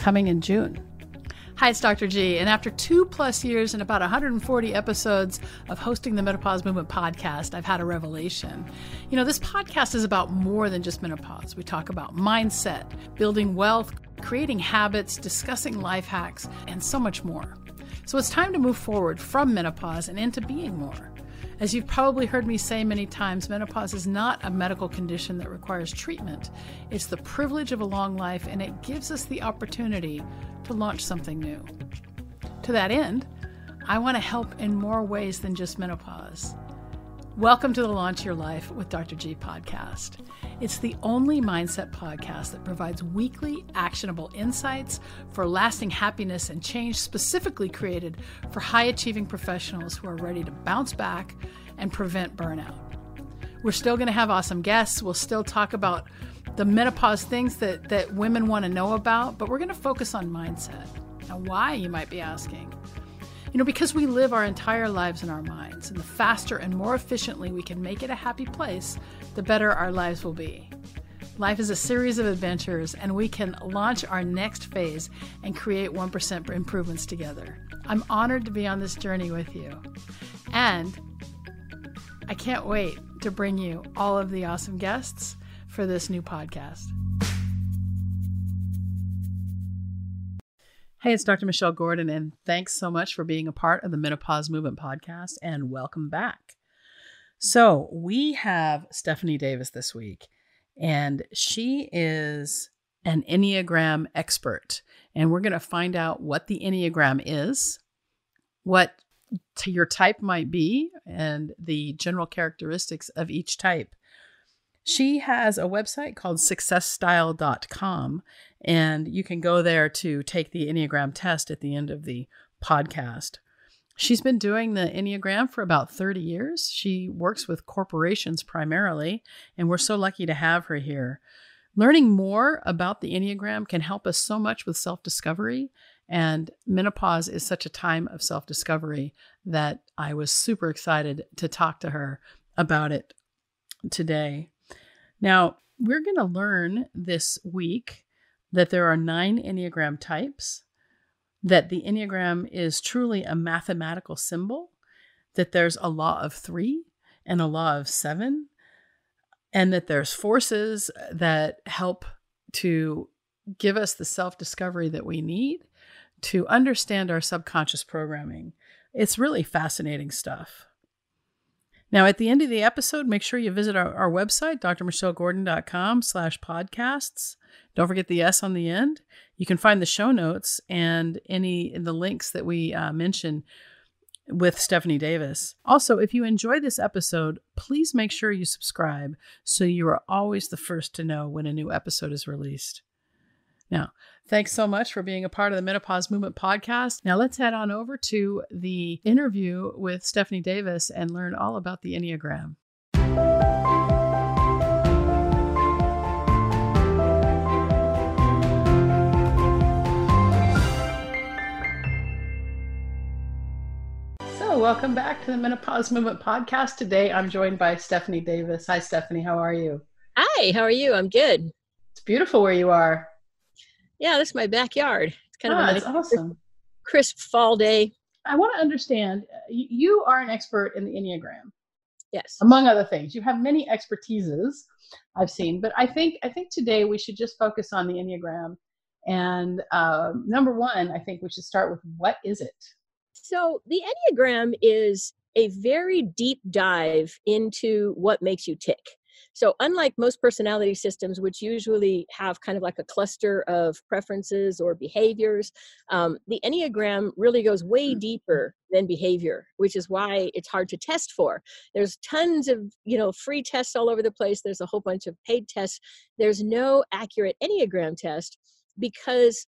coming in June. Hi, it's Dr. G, and after two plus years and about 140 episodes of hosting the Menopause Movement podcast, I've had a revelation. You know, this podcast is about more than just menopause. We talk about mindset, building wealth, creating habits, discussing life hacks, and so much more. So it's time to move forward from menopause and into being more. As you've probably heard me say many times, menopause is not a medical condition that requires treatment. It's the privilege of a long life, and it gives us the opportunity to launch something new. To that end, I want to help in more ways than just menopause. Welcome to the Launch Your Life with Dr. G podcast. It's the only mindset podcast that provides weekly actionable insights for lasting happiness and change, specifically created for high achieving professionals who are ready to bounce back and prevent burnout. We're still going to have awesome guests. We'll still talk about the menopause things that, that women want to know about, but we're going to focus on mindset. Now, why, you might be asking? You know, because we live our entire lives in our minds, and the faster and more efficiently we can make it a happy place, the better our lives will be. Life is a series of adventures, and we can launch our next phase and create 1% improvements together. I'm honored to be on this journey with you. And I can't wait to bring you all of the awesome guests for this new podcast. Hey, it's Dr. Michelle Gordon, and thanks so much for being a part of the Menopause Movement podcast, and welcome back. So, we have Stephanie Davis this week, and she is an Enneagram expert. And we're going to find out what the Enneagram is, what your type might be, and the general characteristics of each type. She has a website called successstyle.com, and you can go there to take the Enneagram test at the end of the podcast. She's been doing the Enneagram for about 30 years. She works with corporations primarily, and we're so lucky to have her here. Learning more about the Enneagram can help us so much with self discovery, and menopause is such a time of self discovery that I was super excited to talk to her about it today. Now, we're going to learn this week that there are nine Enneagram types, that the Enneagram is truly a mathematical symbol, that there's a law of three and a law of seven, and that there's forces that help to give us the self discovery that we need to understand our subconscious programming. It's really fascinating stuff. Now, at the end of the episode, make sure you visit our, our website, drmichellegordon.com slash podcasts. Don't forget the S on the end. You can find the show notes and any the links that we uh, mention with Stephanie Davis. Also, if you enjoy this episode, please make sure you subscribe so you are always the first to know when a new episode is released. Now, thanks so much for being a part of the Menopause Movement podcast. Now, let's head on over to the interview with Stephanie Davis and learn all about the Enneagram. So, welcome back to the Menopause Movement podcast. Today, I'm joined by Stephanie Davis. Hi, Stephanie. How are you? Hi, how are you? I'm good. It's beautiful where you are yeah, this is my backyard. It's kind ah, of a nice, awesome. crisp fall day. I want to understand. Uh, you are an expert in the Enneagram. Yes. Among other things, you have many expertises I've seen, but I think I think today we should just focus on the Enneagram. And uh, number one, I think we should start with what is it? So the Enneagram is a very deep dive into what makes you tick. So, unlike most personality systems, which usually have kind of like a cluster of preferences or behaviors, um, the Enneagram really goes way mm. deeper than behavior, which is why it's hard to test for. There's tons of you know free tests all over the place. There's a whole bunch of paid tests. There's no accurate Enneagram test because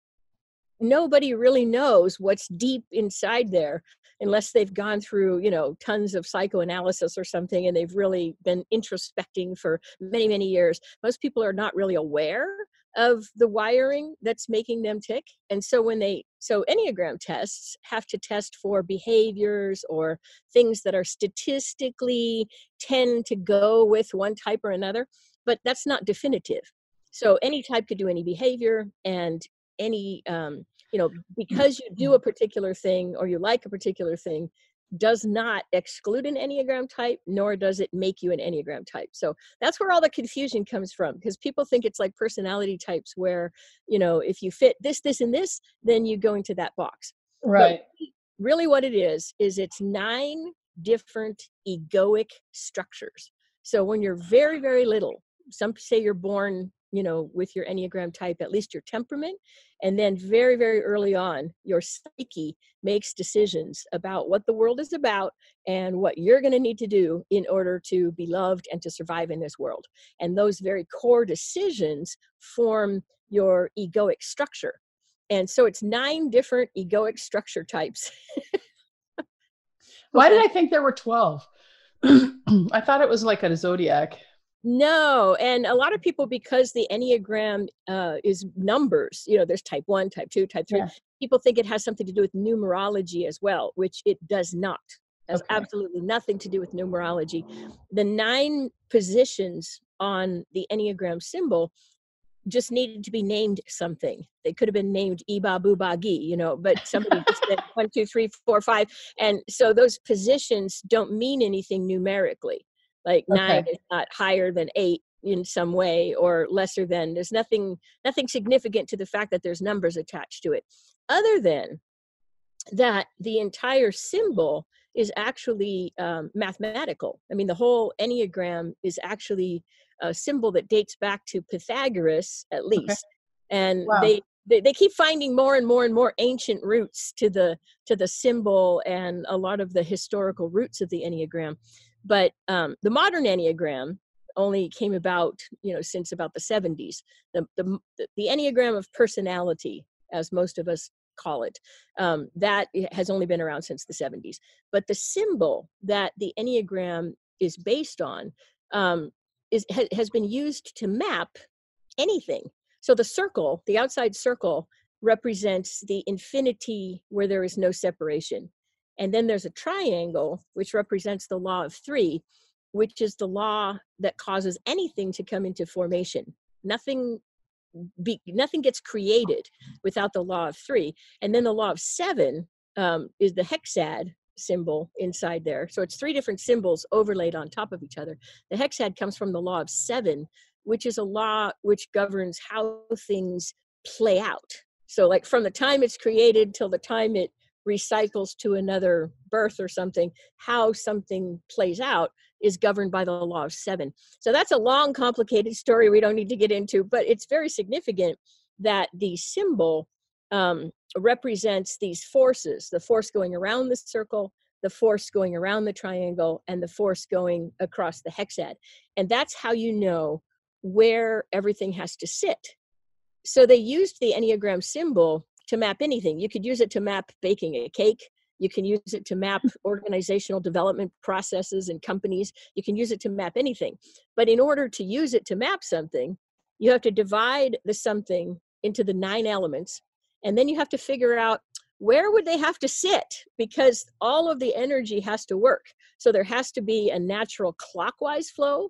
nobody really knows what's deep inside there unless they've gone through you know tons of psychoanalysis or something and they've really been introspecting for many many years. Most people are not really aware of the wiring that's making them tick. And so when they so enneagram tests have to test for behaviors or things that are statistically tend to go with one type or another but that's not definitive. So any type could do any behavior and any um, you know because you do a particular thing or you like a particular thing does not exclude an enneagram type nor does it make you an enneagram type. So that's where all the confusion comes from because people think it's like personality types where you know if you fit this this and this then you go into that box. Right. but really what it is is it's nine different egoic structures. So when you're very very little some say you're born you know with your enneagram type at least your temperament and then very very early on your psyche makes decisions about what the world is about and what you're going to need to do in order to be loved and to survive in this world. And those very core decisions form your egoic structure. And so it's nine different egoic structure types. Why did i think there were 12 i thought it was like a zodiac no, and a lot of people because the Enneagram uh, is numbers. You know, there's type one, type two, type three. Yeah. People think it has something to do with numerology as well, which it does not. It has okay. absolutely nothing to do with numerology. The nine positions on the Enneagram symbol just needed to be named something. They could have been named Iba Bubagi, you know, but somebody just said one, two, three, four, five. And so those positions don't mean anything numerically like okay. nine is not higher than eight in some way or lesser than there's nothing nothing significant to the fact that there's numbers attached to it other than that the entire symbol is actually um, mathematical i mean the whole enneagram is actually a symbol that dates back to pythagoras at least okay. and wow. they they, they keep finding more and more and more ancient roots to the to the symbol and a lot of the historical roots of the enneagram but um, the modern Enneagram only came about, you know, since about the 70s. The, the, the Enneagram of personality, as most of us call it, um, that has only been around since the 70s. But the symbol that the Enneagram is based on um, is, ha, has been used to map anything. So the circle, the outside circle, represents the infinity where there is no separation. And then there's a triangle, which represents the law of three, which is the law that causes anything to come into formation. Nothing be, nothing gets created without the law of three. And then the law of seven um, is the hexad symbol inside there. So it's three different symbols overlaid on top of each other. The hexad comes from the law of seven, which is a law which governs how things play out. So, like from the time it's created till the time it recycles to another birth or something, how something plays out is governed by the law of seven. So that's a long, complicated story we don't need to get into, but it's very significant that the symbol um, represents these forces the force going around the circle, the force going around the triangle, and the force going across the hexad. And that's how you know where everything has to sit. So they used the Enneagram symbol to map anything. You could use it to map baking a cake. You can use it to map organizational development processes and companies. You can use it to map anything. But in order to use it to map something, you have to divide the something into the nine elements. And then you have to figure out where would they have to sit because all of the energy has to work. So there has to be a natural clockwise flow.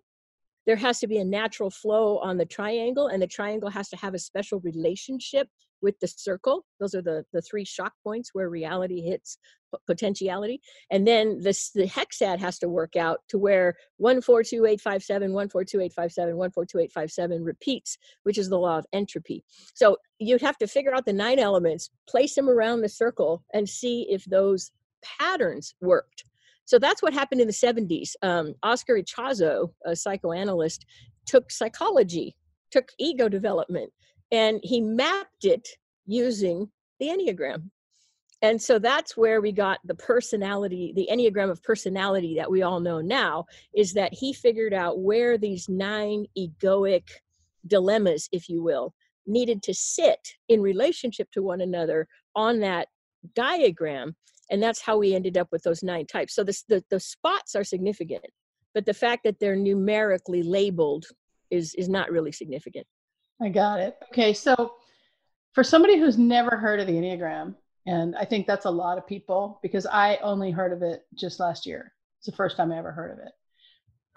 There has to be a natural flow on the triangle, and the triangle has to have a special relationship with the circle. Those are the, the three shock points where reality hits potentiality. And then this the hexad has to work out to where 142857, 142857, 142857 repeats, which is the law of entropy. So you'd have to figure out the nine elements, place them around the circle, and see if those patterns worked. So that's what happened in the 70s. Um, Oscar Ichazo, a psychoanalyst, took psychology, took ego development, and he mapped it using the Enneagram. And so that's where we got the personality, the Enneagram of personality that we all know now, is that he figured out where these nine egoic dilemmas, if you will, needed to sit in relationship to one another on that diagram. And that's how we ended up with those nine types. So this, the, the spots are significant, but the fact that they're numerically labeled is, is not really significant. I got it. Okay, so for somebody who's never heard of the Enneagram, and I think that's a lot of people because I only heard of it just last year. It's the first time I ever heard of it.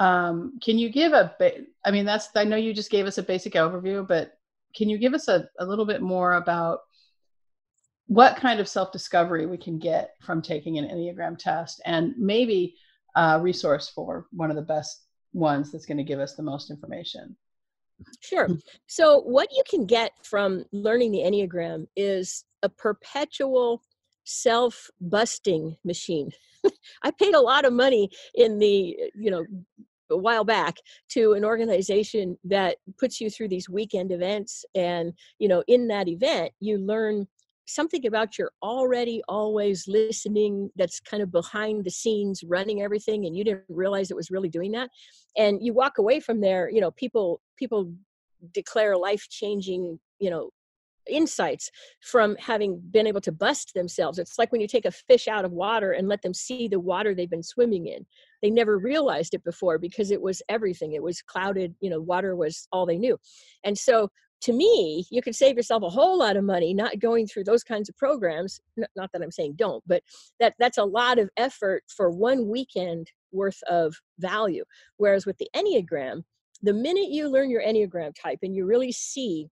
Um, can you give a? I mean, that's I know you just gave us a basic overview, but can you give us a, a little bit more about what kind of self discovery we can get from taking an Enneagram test and maybe a resource for one of the best ones that's going to give us the most information? Sure. So, what you can get from learning the Enneagram is a perpetual self busting machine. I paid a lot of money in the, uh, you know, a while back to an organization that puts you through these weekend events and you know in that event you learn something about your already always listening that's kind of behind the scenes running everything and you didn't realize it was really doing that and you walk away from there you know people people declare life changing you know insights from having been able to bust themselves. It's like when you take a fish out of water and let them see the water they've been swimming in. They never realized it before because it was everything. It was clouded, you know, water was all they knew. And so to me, you could save yourself a whole lot of money not going through those kinds of programs. Not that I'm saying don't, but that that's a lot of effort for one weekend worth of value. Whereas with the Enneagram, the minute you learn your Enneagram type and you really see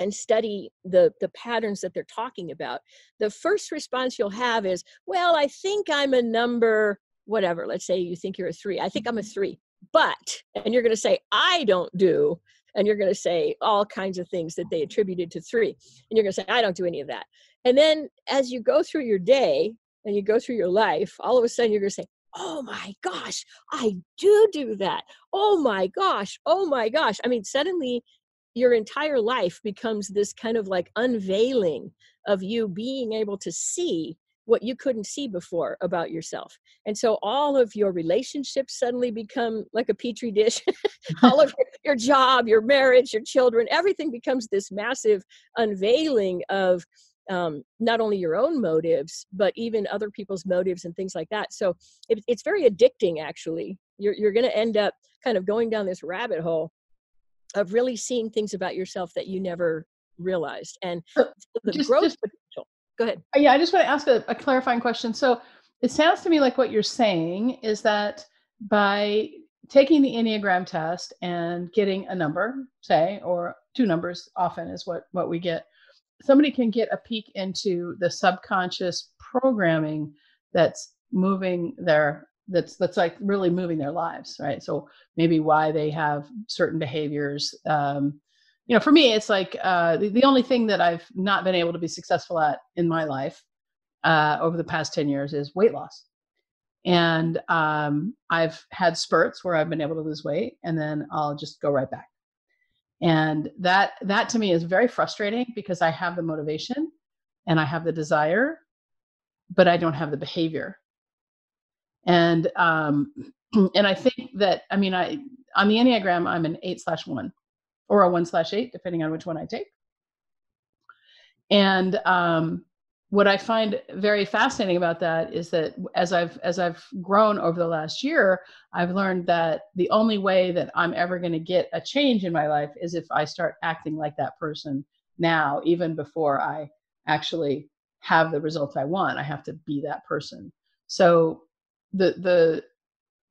and study the the patterns that they're talking about the first response you'll have is well i think i'm a number whatever let's say you think you're a 3 i think i'm a mm-hmm. 3 but and you're going to say i don't do and you're going to say all kinds of things that they attributed to 3 and you're going to say i don't do any of that. And then as you go through your day and you go through your life all of a sudden you're going to say oh my gosh i do do that. Oh my gosh oh my gosh. I mean suddenly your entire life becomes this kind of like unveiling of you being able to see what you couldn't see before about yourself. And so all of your relationships suddenly become like a petri dish. all of your, your, job, your marriage, your children, everything becomes this massive unveiling of um, not only your own motives, but even other people's motives and things like that. So it, it's very addicting, actually. You're, you're going to end up kind of going down this rabbit hole of really seeing things about yourself that you never realized and the just, growth just, go ahead. Uh, yeah i just want to ask a, a clarifying question. So it sounds to me like what you're saying is that by taking the enneagram test and getting a number say or two numbers often is what what we get somebody can get a peek into the subconscious programming that's moving their that's that's like really moving their lives right? So maybe why they have certain behaviors um, you know for me it's like uh, the, the only thing that i've not been able to be successful at in my life uh, over the past 10 years is weight loss. And um, i've had spurts where i've been able to lose weight and then i'll just go right back. And that that to me is very frustrating because i have the motivation and i have the desire but i don't have the behavior. And um and i think that i mean i on the enneagram i'm an eight slash one or a one slash eight depending on which one i take. And um what i find very fascinating about that is that as i've as i've grown over the last year i've learned that the only way that i'm ever going to get a change in my life is if i start acting like that person now even before i actually have the results i want. I have to be that person. So the the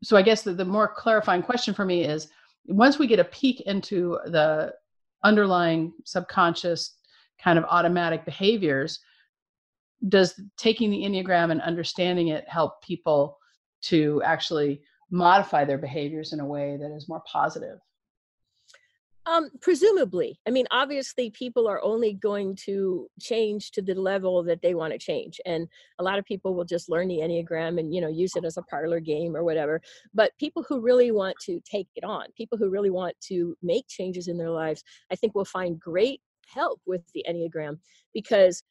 so I guess the, the more clarifying question for me is once we get a peek into the underlying subconscious kind of automatic behaviors, does taking the Enneagram and understanding it help people to actually modify their behaviors in a way that is more positive? Um, presumably, I mean, obviously, people are only going to change to the level that they want to change, and a lot of people will just learn the enneagram and you know use it as a parlor game or whatever. But people who really want to take it on, people who really want to make changes in their lives, I think will find great help with the enneagram because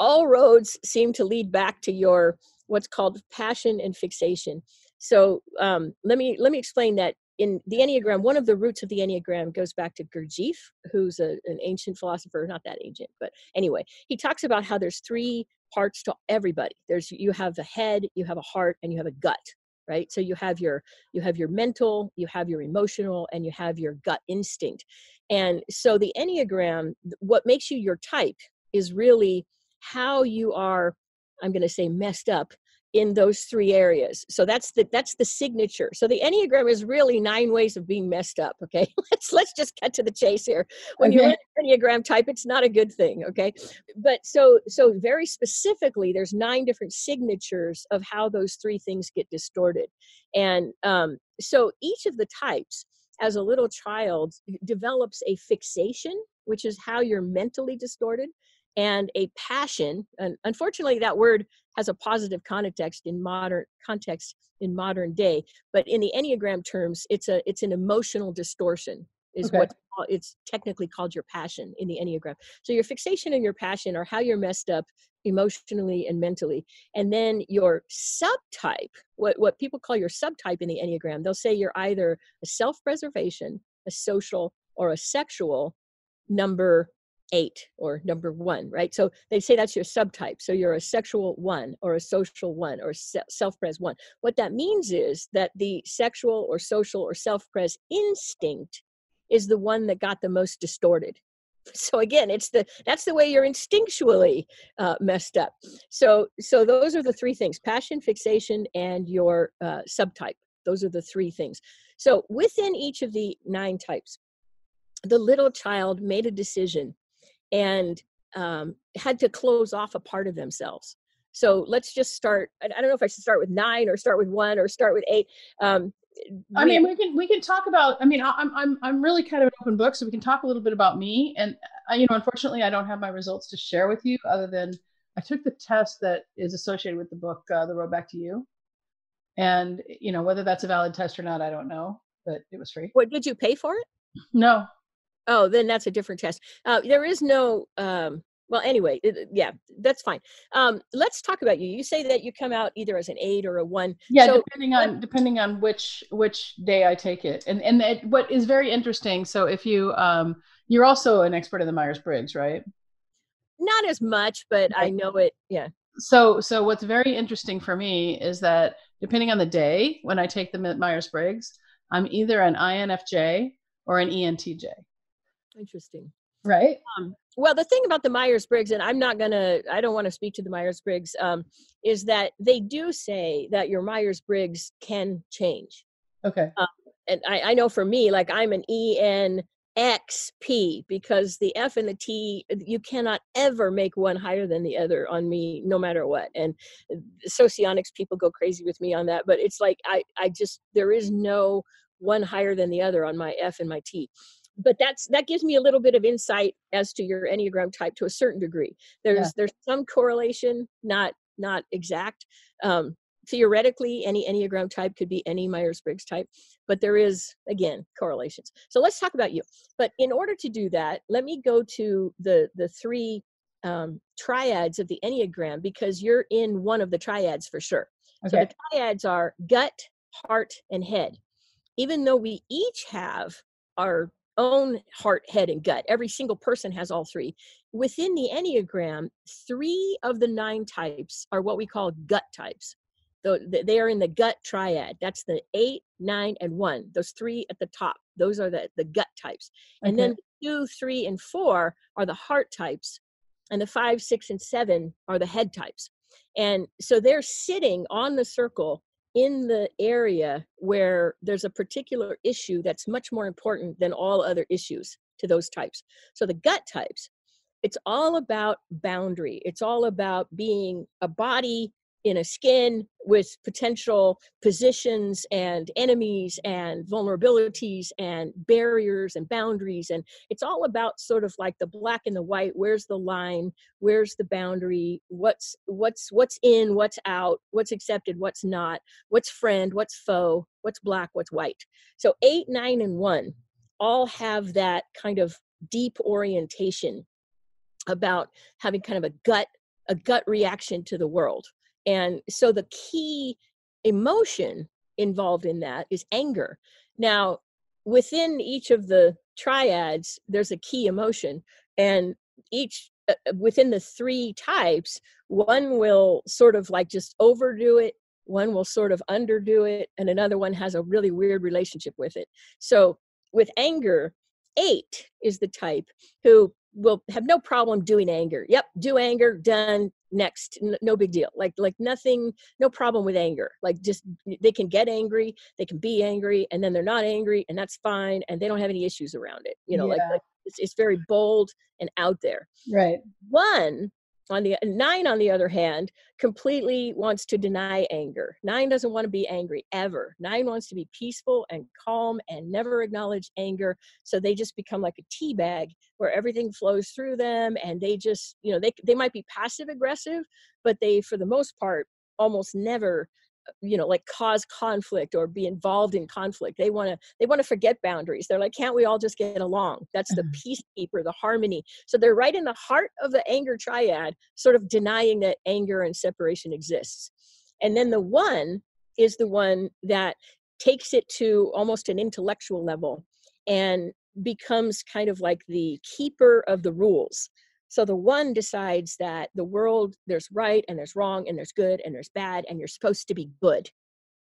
all roads seem to lead back to your what's called passion and fixation. So um, let me let me explain that in the Enneagram, one of the roots of the Enneagram goes back to Gurdjieff, who's a, an ancient philosopher, not that ancient, but anyway, he talks about how there's three parts to everybody. There's you have a head, you have a heart, and you have a gut, right? So you have your you have your mental, you have your emotional, and you have your gut instinct. And so the Enneagram, what makes you your type is really how you are, I'm going to say messed up in those three areas. So that's the that's the signature. So the enneagram is really nine ways of being messed up okay? Let's let's just cut to the chase here. When okay. you're an enneagram type it's not a good thing okay? But so so very specifically there's nine different signatures of how those three things get distorted. And um, so each of the types as a little child develops a fixation which is how you're mentally distorted and a passion and unfortunately that word has a positive context in modern context in modern day but in the enneagram terms it's a it's an emotional distortion is okay. what it's technically called your passion in the enneagram so your fixation and your passion are how you're messed up emotionally and mentally and then your subtype what what people call your subtype in the enneagram they'll say you're either a self-preservation a social or a sexual number eight or number one, right? So they say that's your subtype. So you're a sexual one or a social one or self pres one. What that means is that the sexual or social or self pres instinct is the one that got the most distorted. So again, it's the that's the way you're instinctually uh, messed up. So so those are the three things: passion, fixation, and your uh, subtype. Those are the three things. So within each of the nine types, the little child made a decision and um, had to close off a part of themselves. So let's just start. I don't know if I should start with nine or start with one or start with eight. Um, I mean, we can we can talk about. I mean, I'm I'm I'm really kind of an open book, so we can talk a little bit about me. And uh, you know, unfortunately, I don't have my results to share with you, other than I took the test that is associated with the book, uh, The Road Back to You. And you know, whether that's a valid test or not, I don't know, but it was free. What did you pay for it? No, Oh, then that's a different test. Uh, there is no. Um, well, anyway, it, yeah, that's fine. Um, let's talk about you. You say that you come out either as an eight or a one. Yeah, so, depending on depending on which which day I take it, and and it, what is very interesting. So if you um, you're also an expert in the Myers Briggs, right? Not as much, but I know it. Yeah. So so what's very interesting for me is that depending on the day when I take the Myers Briggs, I'm either an INFJ or an ENTJ. Interesting. Right. Um, well, the thing about the Myers Briggs, and I'm not going to, I don't want to speak to the Myers Briggs, um, is that they do say that your Myers Briggs can change. Okay. Um, and I, I know for me, like I'm an ENXP because the F and the T, you cannot ever make one higher than the other on me, no matter what. And socionics people go crazy with me on that, but it's like I, I just, there is no one higher than the other on my F and my T but that's that gives me a little bit of insight as to your enneagram type to a certain degree. There's yeah. there's some correlation not not exact. Um, theoretically any enneagram type could be any myers-briggs type but there is again correlations. So let's talk about you. But in order to do that let me go to the the three um, triads of the enneagram because you're in one of the triads for sure. Okay. so the triads are gut heart and head. Even though we each have our own heart, head, and gut. Every single person has all three. Within the Enneagram, three of the nine types are what we call gut types. They are in the gut triad. That's the eight, nine, and one. Those three at the top. Those are the, the gut types. And okay. then two, three, and four are the heart types. And the five, six, and seven are the head types. And so they're sitting on the circle in the area where there's a particular issue that's much more important than all other issues to those types. So the gut types, it's all about boundary. It's all about being a body in a skin with potential positions and enemies and vulnerabilities and barriers and boundaries and it's all about sort of like the black and the white where's the line where's the boundary what's what's what's in what's out what's accepted what's not what's friend what's foe what's black what's white. So 8 9 and 1 all have that kind of deep orientation about having kind of a gut a gut reaction to the world and so the key emotion involved in that is anger. Now, within each of the triads, there's a key emotion, and each uh, uh, within the three types, one will sort of like just overdo it, one will sort of underdo it, and another one has a really weird relationship with it. So, with anger, eight is the type who will have no problem doing anger. Yep, do anger, done, next N- no big deal like like nothing no problem with anger like just they can get angry they can be angry and then they're not angry and that's fine and they don't have any issues around it you know yeah. like, like it's, it's very bold and out there right one on the nine on the other hand completely wants to deny anger. Nine doesn't want to be angry ever. Nine wants to be peaceful and calm and never acknowledge anger so they just become like a tea bag where everything flows through them and they just you know they, they might be passive aggressive but they for the most part almost never you know like cause conflict or be involved in conflict. They want to they want to forget boundaries. They're like can't we all just get along? That's the mm-hmm. peacekeeper the harmony. So they're right in the heart of the anger triad sort of denying that anger and separation exists. And then the one is the one that takes it to almost an intellectual level and becomes kind of like the keeper of the rules so the one decides that the world, there's right and there's wrong and there's good and there's bad, and you're supposed to be good.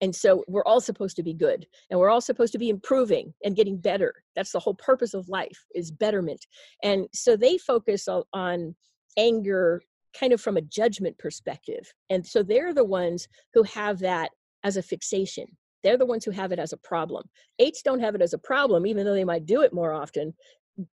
And so we're all supposed to be good and we're all supposed to be improving and getting better. That's the whole purpose of life is betterment. And so they focus on anger kind of from a judgment perspective. And so they're the ones who have that as a fixation. They're the ones who have it as a problem. Eights don't have it as a problem, even though they might do it more often.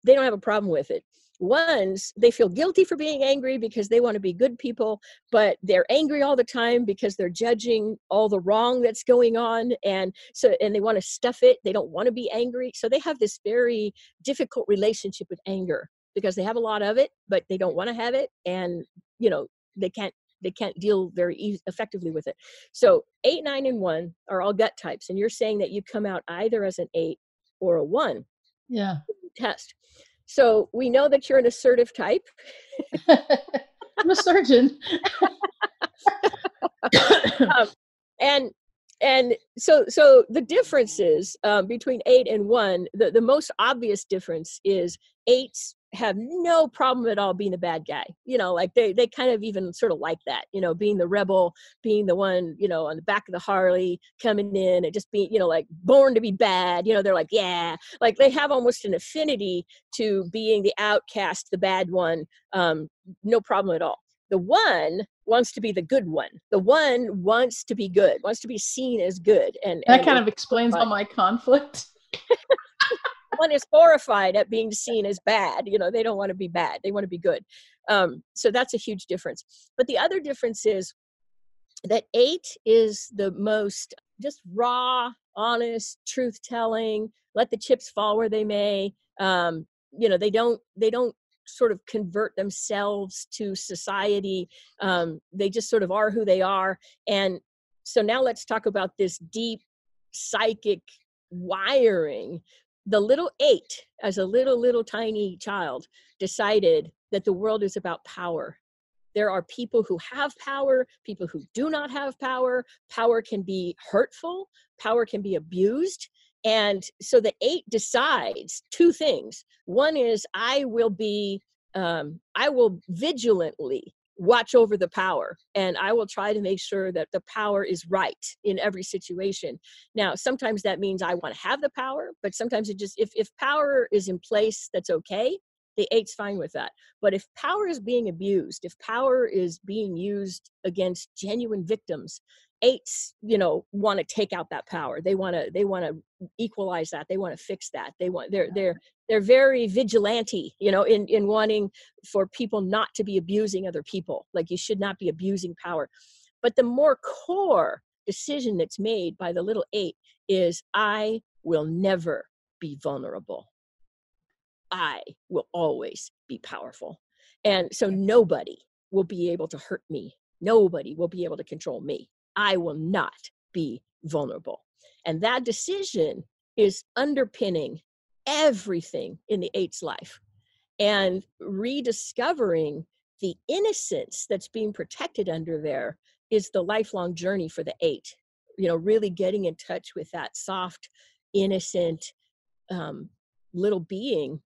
They don't have a problem with it ones they feel guilty for being angry because they want to be good people but they're angry all the time because they're judging all the wrong that's going on and so and they want to stuff it they don't want to be angry so they have this very difficult relationship with anger because they have a lot of it but they don't want to have it and you know they can't they can't deal very e- effectively with it. So eight nine and one are all gut types and you're saying that you come out either as an eight or a one yeah. test so we know that you're an assertive type. I'm a surgeon. um, and and so so the differences um, between eight and one the, the most obvious difference is eights have no problem at all being a bad guy you know like they they kind of even sort of like that you know being the rebel being the one you know on the back of the harley coming in and just being you know like born to be bad you know they're like yeah. Like they have almost an affinity to being the outcast the bad one um no problem at all. The one wants to be the good one. The one wants to be good wants to be seen as good and that and kind of explains all my conflict one is horrified at being seen as bad you know they don't want to be bad they want to be good um, so that's a huge difference. But the other difference is that eight is the most just raw honest truth telling let the chips fall where they may um, you know they don't they don't sort of convert themselves to society um, they just sort of are who they are. And so now let's talk about this deep psychic wiring the little eight, as a little, little tiny child, decided that the world is about power. There are people who have power, people who do not have power. Power can be hurtful, power can be abused. And so the eight decides two things. One is, I will be, um, I will vigilantly watch over the power and i will try to make sure that the power is right in every situation. Now sometimes that means i want to have the power but sometimes it just if, if power is in place that's okay the eight's fine with that. But if power is being abused if power is being used against genuine victims eights you know want to take out that power. They want to they want to equalize that. They want to fix that. They want they're they're they're very vigilante you know in in wanting for people not to be abusing other people. Like you should not be abusing power. But the more core decision that's made by the little eight is i will never be vulnerable. I will always be powerful. And so nobody will be able to hurt me. Nobody will be able to control me i will not be vulnerable. And that decision is underpinning everything in the eight's life and rediscovering the innocence that's being protected under there is the lifelong journey for the eight you know really getting in touch with that soft innocent um, little being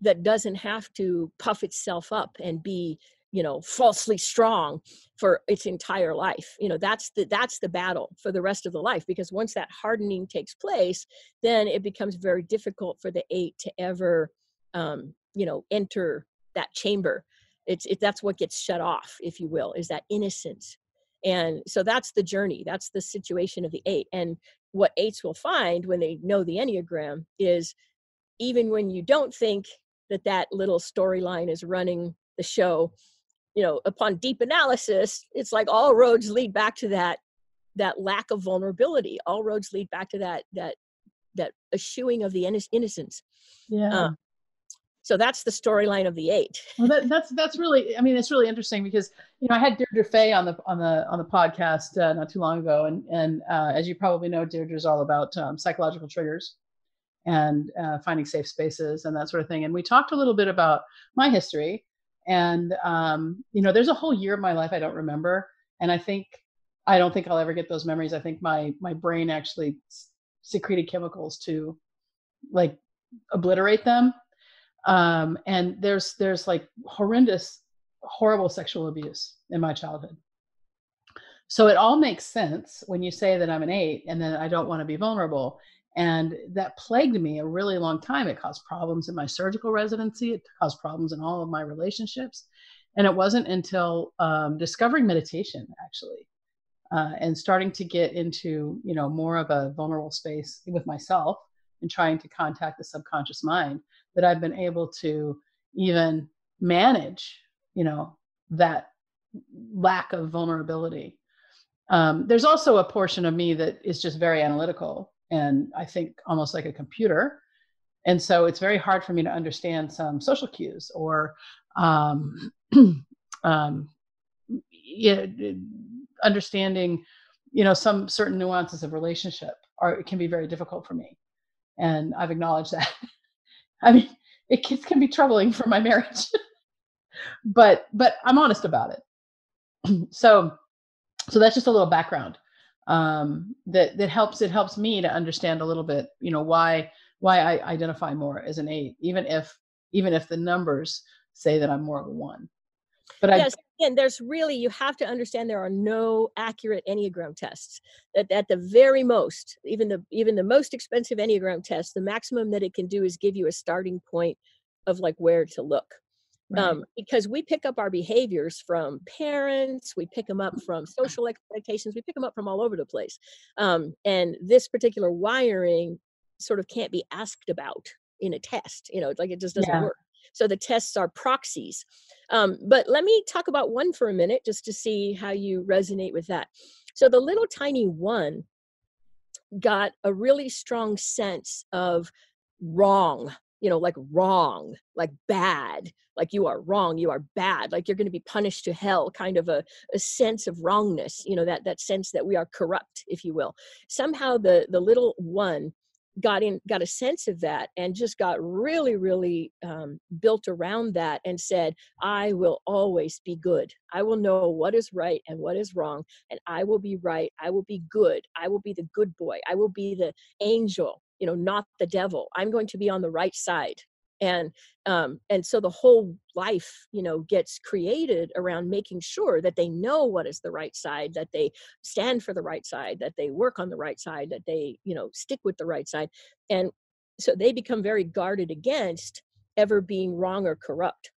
that doesn't have to puff itself up and be you know falsely strong for its entire life you know that's the that's the battle for the rest of the life because once that hardening takes place then it becomes very difficult for the eight to ever um, you know enter that chamber. It's it, that's what gets shut off if you will is that innocence. And so that's the journey that's the situation of the eight. And what eights will find when they know the enneagram is even when you don't think that that little storyline is running the show you know upon deep analysis it's like all roads lead back to that that lack of vulnerability. All roads lead back to that that that eschewing of the innocence. Yeah. Um, so that's the storyline of the eight. Well that, that's that's really i mean it's really interesting because you know i had deirdre fay on the on the on the podcast uh, not too long ago and and uh, as you probably know deirdre is all about um, psychological triggers and uh, finding safe spaces and that sort of thing. And we talked a little bit about my history and um, you know there's a whole year of my life i don't remember. And i think i don't think i'll ever get those memories. I think my my brain actually secreted chemicals to like obliterate them. Um, and there's there's like horrendous horrible sexual abuse in my childhood. So it all makes sense when you say that i'm an eight and then i don't want to be vulnerable and that plagued me a really long time. It caused problems in my surgical residency. It caused problems in all of my relationships. And it wasn't until um, discovering meditation actually uh, and starting to get into you know more of a vulnerable space with myself and trying to contact the subconscious mind that I've been able to even manage, you know, that lack of vulnerability. Um, there's also a portion of me that is just very analytical and I think almost like a computer. And so it's very hard for me to understand some social cues or um, um, understanding, you know, some certain nuances of relationship are it can be very difficult for me. And I've acknowledged that. I mean, it can, can be troubling for my marriage, but but I'm honest about it. so so that's just a little background um, that that helps. It helps me to understand a little bit, you know, why why I identify more as an eight, even if even if the numbers say that I'm more of a one. But yes, I, and there's really you have to understand there are no accurate enneagram tests. That at the very most, even the even the most expensive enneagram test, the maximum that it can do is give you a starting point of like where to look. Right. Um, because we pick up our behaviors from parents, we pick them up from social expectations, we pick them up from all over the place. Um, and this particular wiring sort of can't be asked about in a test, you know, like it just doesn't yeah. work. So the tests are proxies. Um, but let me talk about one for a minute just to see how you resonate with that. So the little tiny one got a really strong sense of wrong, you know, like wrong, like bad, like you are wrong, you are bad, like you're going to be punished to hell, kind of a, a sense of wrongness, you know, that that sense that we are corrupt, if you will. Somehow the the little one got in got a sense of that and just got really really um, built around that and said i will always be good. I will know what is right and what is wrong and i will be right. I will be good. I will be the good boy. I will be the angel you know not the devil i'm going to be on the right side. And um, and so the whole life you know gets created around making sure that they know what is the right side that they stand for the right side that they work on the right side that they you know stick with the right side. And so they become very guarded against ever being wrong or corrupt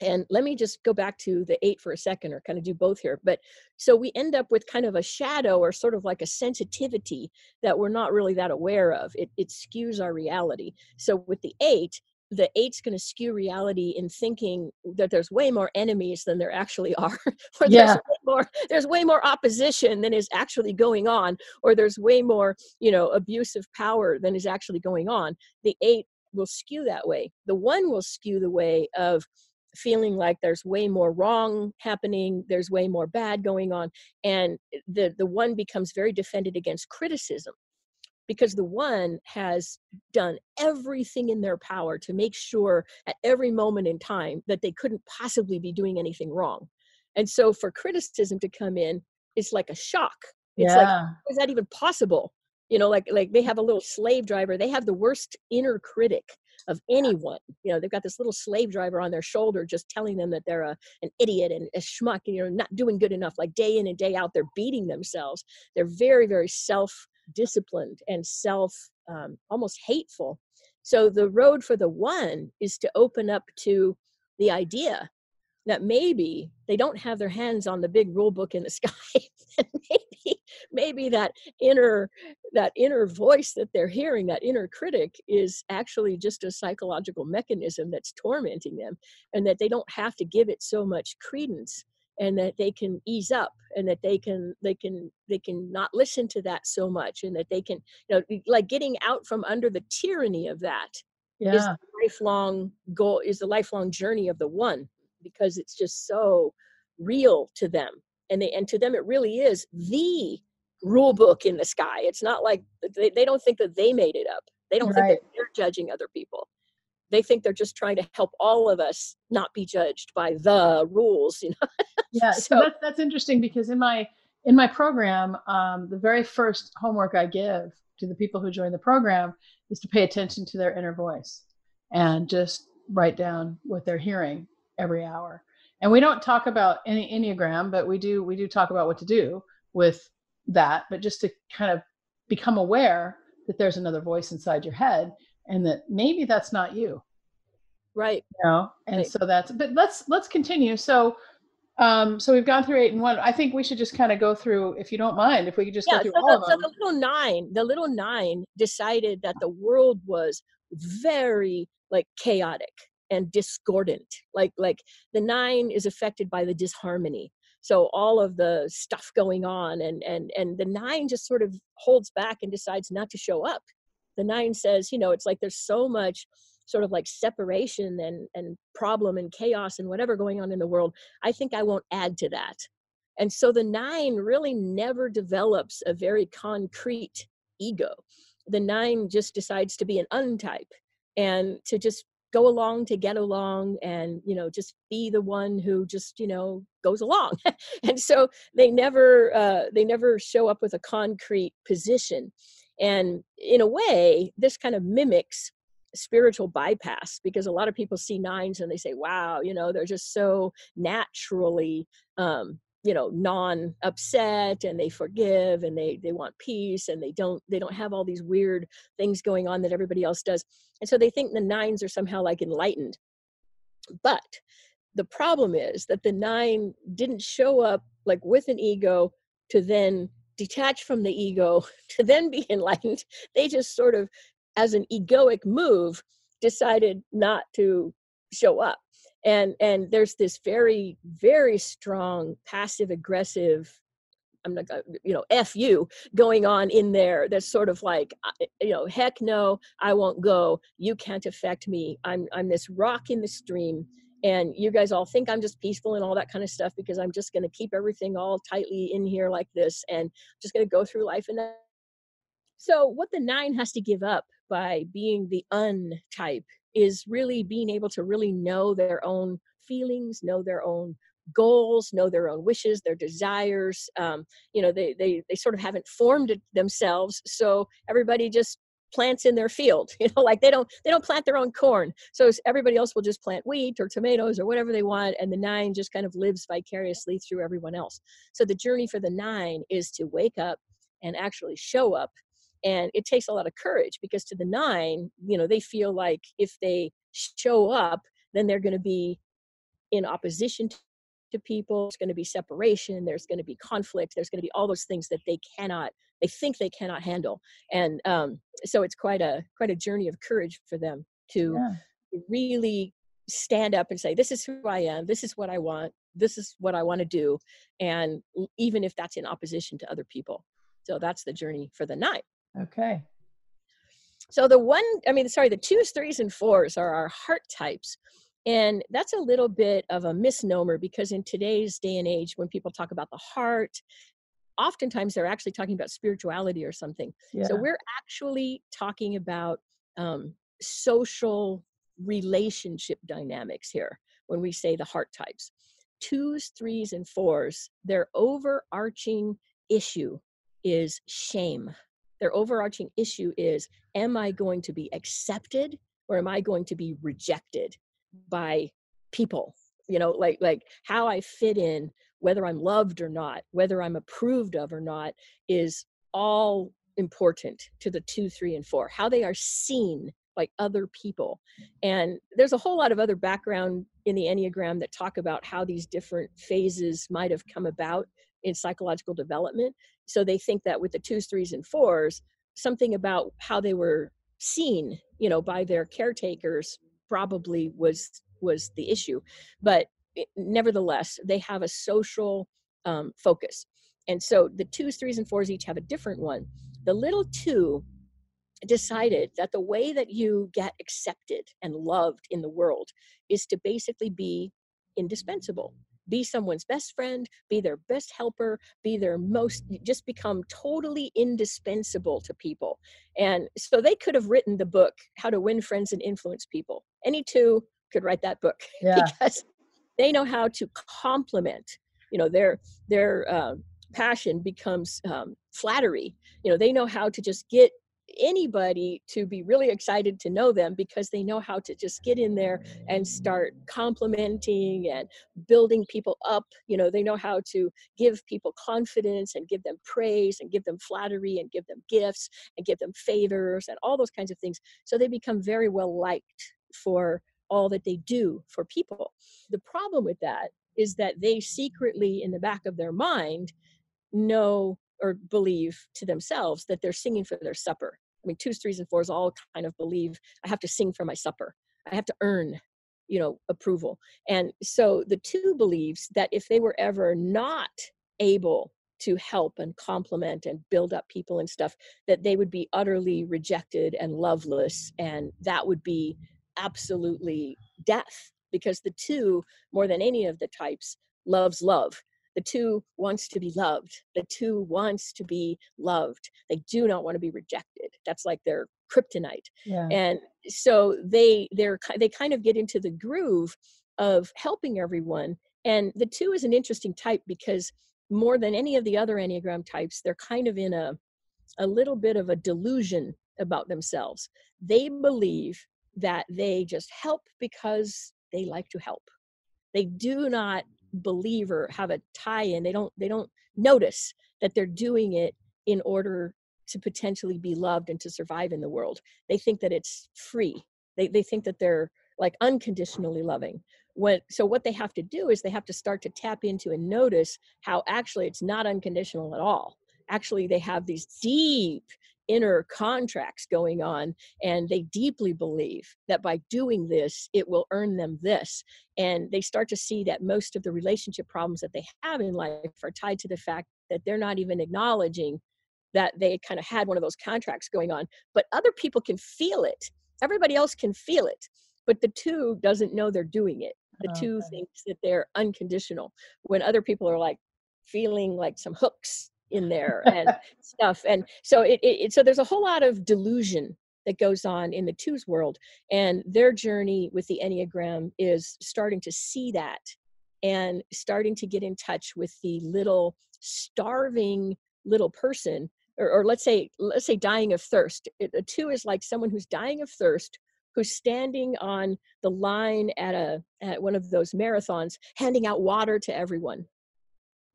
and let me just go back to the eight for a second or kind of do both here but so we end up with kind of a shadow or sort of like a sensitivity that we're not really that aware of. It, it skews our reality. So with the eight the eight's going to skew reality in thinking that there's way more enemies than there actually are or yeah. there's way more there's way more opposition than is actually going on or there's way more you know abusive power than is actually going on. The eight will skew that way. The one will skew the way of feeling like there's way more wrong happening there's way more bad going on and the the one becomes very defended against criticism because the one has done everything in their power to make sure at every moment in time that they couldn't possibly be doing anything wrong. And so for criticism to come in, it's like a shock. It's yeah. like, is that even possible? You know, like like they have a little slave driver. They have the worst inner critic of anyone. You know, they've got this little slave driver on their shoulder just telling them that they're a, an idiot and a schmuck, and, you know, not doing good enough. Like day in and day out, they're beating themselves. They're very, very self disciplined and self um, almost hateful. So the road for the one is to open up to the idea that maybe they don't have their hands on the big rule book in the sky maybe maybe that inner that inner voice that they're hearing that inner critic is actually just a psychological mechanism that's tormenting them and that they don't have to give it so much credence and that they can ease up and that they can they can they can not listen to that so much and that they can you know like getting out from under the tyranny of that yeah. is the lifelong goal is the lifelong journey of the one because it's just so real to them and they and to them it really is the rule book in the sky. It's not like they, they don't think that they made it up. They don't Right. think that they're judging other people. They think they're just trying to help all of us not be judged by the rules you know? Yeah so, So- that's that's interesting because in my in my program um, the very first homework i give to the people who join the program is to pay attention to their inner voice and just write down what they're hearing every hour. And we don't talk about any enneagram but we do we do talk about what to do with that but just to kind of become aware that there's another voice inside your head and that maybe that's not you. Right. You know? And Right. so that's but let's let's continue. So um so we've gone through eight and one. I think we should just kind of go through if you don't mind if we could just yeah go so through all the, of so them. the little nine the little nine decided that the world was very like chaotic and discordant. Like like the nine is affected by the disharmony so all of the stuff going on and and and the nine just sort of holds back and decides not to show up. The nine says you know it's like there's so much sort of like separation and and problem and chaos and whatever going on in the world i think i won't add to that. And so the nine really never develops a very concrete ego. The nine just decides to be an untype and to just go along to get along and you know just be the one who just you know goes along. And so they never uh, they never show up with a concrete position. And in a way this kind of mimics spiritual bypass because a lot of people see nines and they say wow you know they're just so naturally um, you know non upset and they forgive and they they want peace and they don't they don't have all these weird things going on that everybody else does. And so they think the nines are somehow like enlightened. But the problem is that the nine didn't show up like with an ego to then detach from the ego to then be enlightened. They just sort of as an egoic move decided not to show up and and there's this very very strong passive aggressive i'm not you know f you going on in there that's sort of like uh, you know heck no i won't go. You can't affect me. I'm i'm this rock in the stream and you guys all think i'm just peaceful and all that kind of stuff because i'm just going to keep everything all tightly in here like this and just going to go through life and so what the nine has to give up by being the untype is really being able to really know their own feelings, know their own goals, know their own wishes, their desires. Um, you know, they they they sort of haven't formed themselves, so everybody just plants in their field. You know, like they don't they don't plant their own corn, so everybody else will just plant wheat or tomatoes or whatever they want, and the nine just kind of lives vicariously through everyone else. So the journey for the nine is to wake up and actually show up and it takes a lot of courage because to the nine you know they feel like if they show up then they're going to be in opposition to people it's going to be separation there's going to be conflict there's going to be all those things that they cannot they think they cannot handle and um, so it's quite a quite a journey of courage for them to yeah. really stand up and say this is who i am this is what i want this is what i want to do and even if that's in opposition to other people so that's the journey for the nine okay so the one, I mean, sorry, the twos, threes, and fours are our heart types. And that's a little bit of a misnomer because in today's day and age, when people talk about the heart, oftentimes they're actually talking about spirituality or something. yeah So we're actually talking about um, social relationship dynamics here when we say the heart types. Twos, threes, and fours, their overarching issue is shame. Their overarching issue is Am I going to be accepted or am I going to be rejected by people? You know, like like how I fit in, whether I'm loved or not, whether I'm approved of or not, is all important to the two, three, and four. How they are seen by other people. And there's a whole lot of other background in the Enneagram that talk about how these different phases might have come about in psychological development. So they think that with the twos, threes, and fours, something about how they were seen, you know, by their caretakers probably was was the issue. But it, nevertheless, they have a social um, focus. And so the twos, threes, and fours each have a different one. The little two decided that the way that you get accepted and loved in the world is to basically be indispensable be someone's best friend be their best helper be their most just become totally indispensable to people. And so they could have written the book how to win friends and influence people. Any two could write that book yeah. because they know how to compliment you know their their uh, passion becomes um, flattery. You know they know how to just get anybody to be really excited to know them because they know how to just get in there and start complimenting and building people up you know they know how to give people confidence and give them praise and give them flattery and give them gifts and give them favors and all those kinds of things. So they become very well liked for all that they do for people. The problem with that is that they secretly in the back of their mind know or believe to themselves that they're singing for their supper. I mean, twos, threes, and fours all kind of believe I have to sing for my supper. I have to earn, you know, approval. And so the two believes that if they were ever not able to help and compliment and build up people and stuff, that they would be utterly rejected and loveless. And that would be absolutely death because the two, more than any of the types, loves love the two wants to be loved. The two wants to be loved. They do not want to be rejected. That's like their kryptonite. Yeah. and so they they're they kind of get into the groove of helping everyone. And the two is an interesting type because more than any of the other enneagram types they're kind of in a a little bit of a delusion about themselves. They believe that they just help because they like to help. They do not believe or have a tie in they don't they don't notice that they're doing it in order to potentially be loved and to survive in the world. They think that it's free. They, they think that they're like unconditionally loving. What so what they have to do is they have to start to tap into and notice how actually it's not unconditional at all actually they have these deep inner contracts going on and they deeply believe that by doing this it will earn them this. And they start to see that most of the relationship problems that they have in life are tied to the fact that they're not even acknowledging that they kind of had one of those contracts going on but other people can feel it. Everybody else can feel it but the two doesn't know they're doing it. The oh, okay. two thinks that they're unconditional when other people are like feeling like some hooks in there and stuff and so it, it, so there's a whole lot of delusion that goes on in the twos world and their journey with the enneagram is starting to see that and starting to get in touch with the little starving little person or, or let's say let's say dying of thirst. A two is like someone who's dying of thirst who's standing on the line at a at one of those marathons handing out water to everyone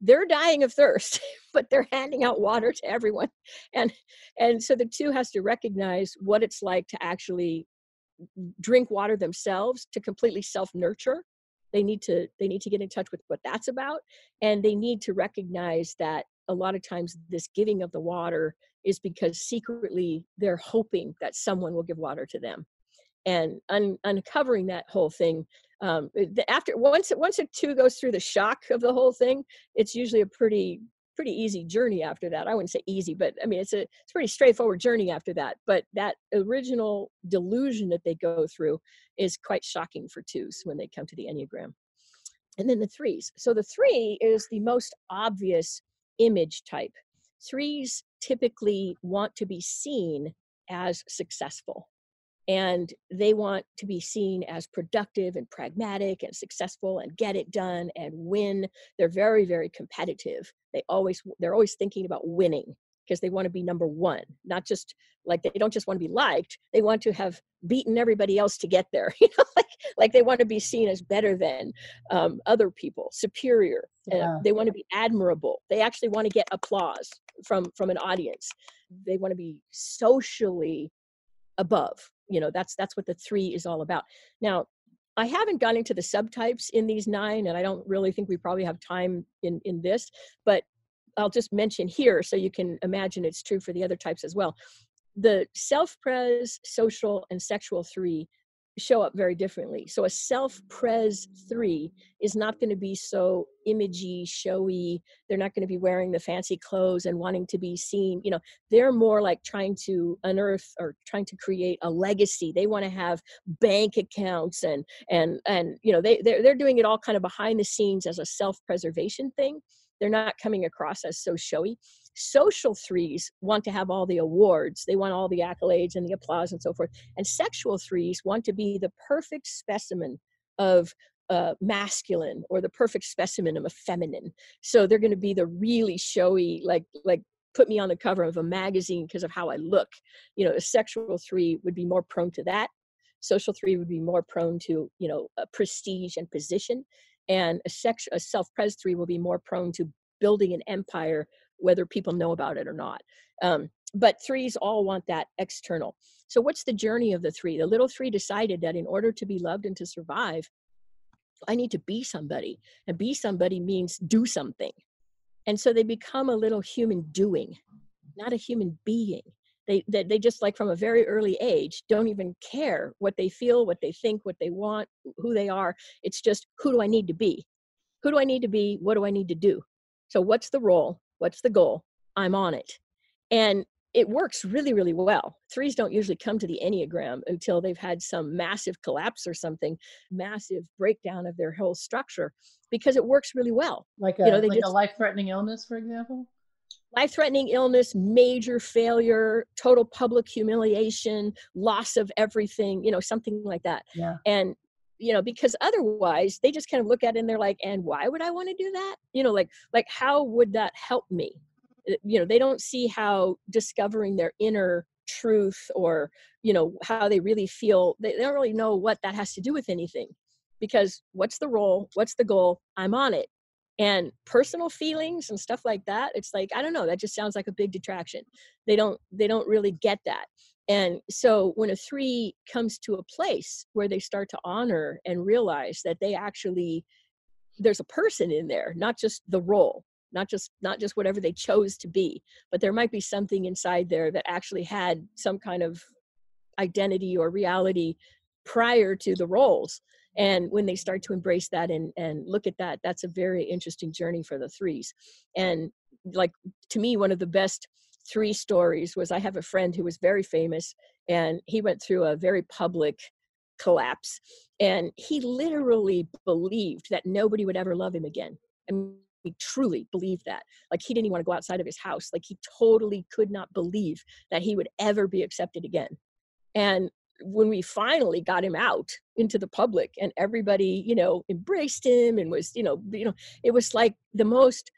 they're dying of thirst but they're handing out water to everyone. And and so the two has to recognize what it's like to actually drink water themselves to completely self nurture they need to they need to get in touch with what that's about and they need to recognize that a lot of times this giving of the water is because secretly they're hoping that someone will give water to them. And un- uncovering that whole thing um, after once once a two goes through the shock of the whole thing it's usually a pretty pretty easy journey after that. I wouldn't say easy but i mean it's a it's a pretty straightforward journey after that. But that original delusion that they go through is quite shocking for twos when they come to the enneagram. And then the threes. So the three is the most obvious image type. Threes typically want to be seen as successful and they want to be seen as productive and pragmatic and successful and get it done and win. They're very very competitive. They always they're always thinking about winning because they want to be number one not just like they don't just want to be liked they want to have beaten everybody else to get there you know like like they want to be seen as better than um, other people superior yeah. they want to be admirable they actually want to get applause from from an audience. They want to be socially above you know that's that's what the three is all about. Now i haven't gone into the subtypes in these nine and i don't really think we probably have time in in this but i'll just mention here so you can imagine it's true for the other types as well. The self-pres social and sexual three show up very differently. So a self-pres three is not going to be so imagey, showy. They're not going to be wearing the fancy clothes and wanting to be seen. You know, they're more like trying to unearth or trying to create a legacy. They want to have bank accounts and and and you know they they're, they're doing it all kind of behind the scenes as a self-preservation thing. They're not coming across as so showy social threes want to have all the awards they want all the accolades and the applause and so forth and sexual threes want to be the perfect specimen of uh, masculine or the perfect specimen of a feminine. So they're going to be the really showy like like put me on the cover of a magazine because of how i look. You know a sexual three would be more prone to that. Social three would be more prone to you know prestige and position. And a sex a self-pres three will be more prone to building an empire whether people know about it or not. Um, but threes all want that external. So, what's the journey of the three? The little three decided that in order to be loved and to survive, I need to be somebody. And be somebody means do something. And so they become a little human doing, not a human being. They, they, they just like from a very early age don't even care what they feel, what they think, what they want, who they are. It's just who do I need to be? Who do I need to be? What do I need to do? So, what's the role? What's the goal? I'm on it. And it works really, really well. Threes don't usually come to the Enneagram until they've had some massive collapse or something, massive breakdown of their whole structure, because it works really well. Like a, you know, like just, a life-threatening illness, for example? Life-threatening illness, major failure, total public humiliation, loss of everything, you know, something like that. Yeah. And you know because otherwise they just kind of look at it and they're like and why would i want to do that? You know like like how would that help me? Uh, you know they don't see how discovering their inner truth or you know how they really feel they, they don't really know what that has to do with anything because what's the role what's the goal? I'm on it. And personal feelings and stuff like that it's like i don't know that just sounds like a big detraction. They don't they don't really get that and so when a three comes to a place where they start to honor and realize that they actually there's a person in there not just the role not just not just whatever they chose to be but there might be something inside there that actually had some kind of identity or reality prior to the roles. And when they start to embrace that and and look at that that's a very interesting journey for the threes. And like to me one of the best three stories was I have a friend who was very famous and he went through a very public collapse and he literally believed that nobody would ever love him again. And he truly believed that. Like he didn't even want to go outside of his house. Like he totally could not believe that he would ever be accepted again. And when we finally got him out into the public and everybody, you know, embraced him and was, you know, you know, it was like the most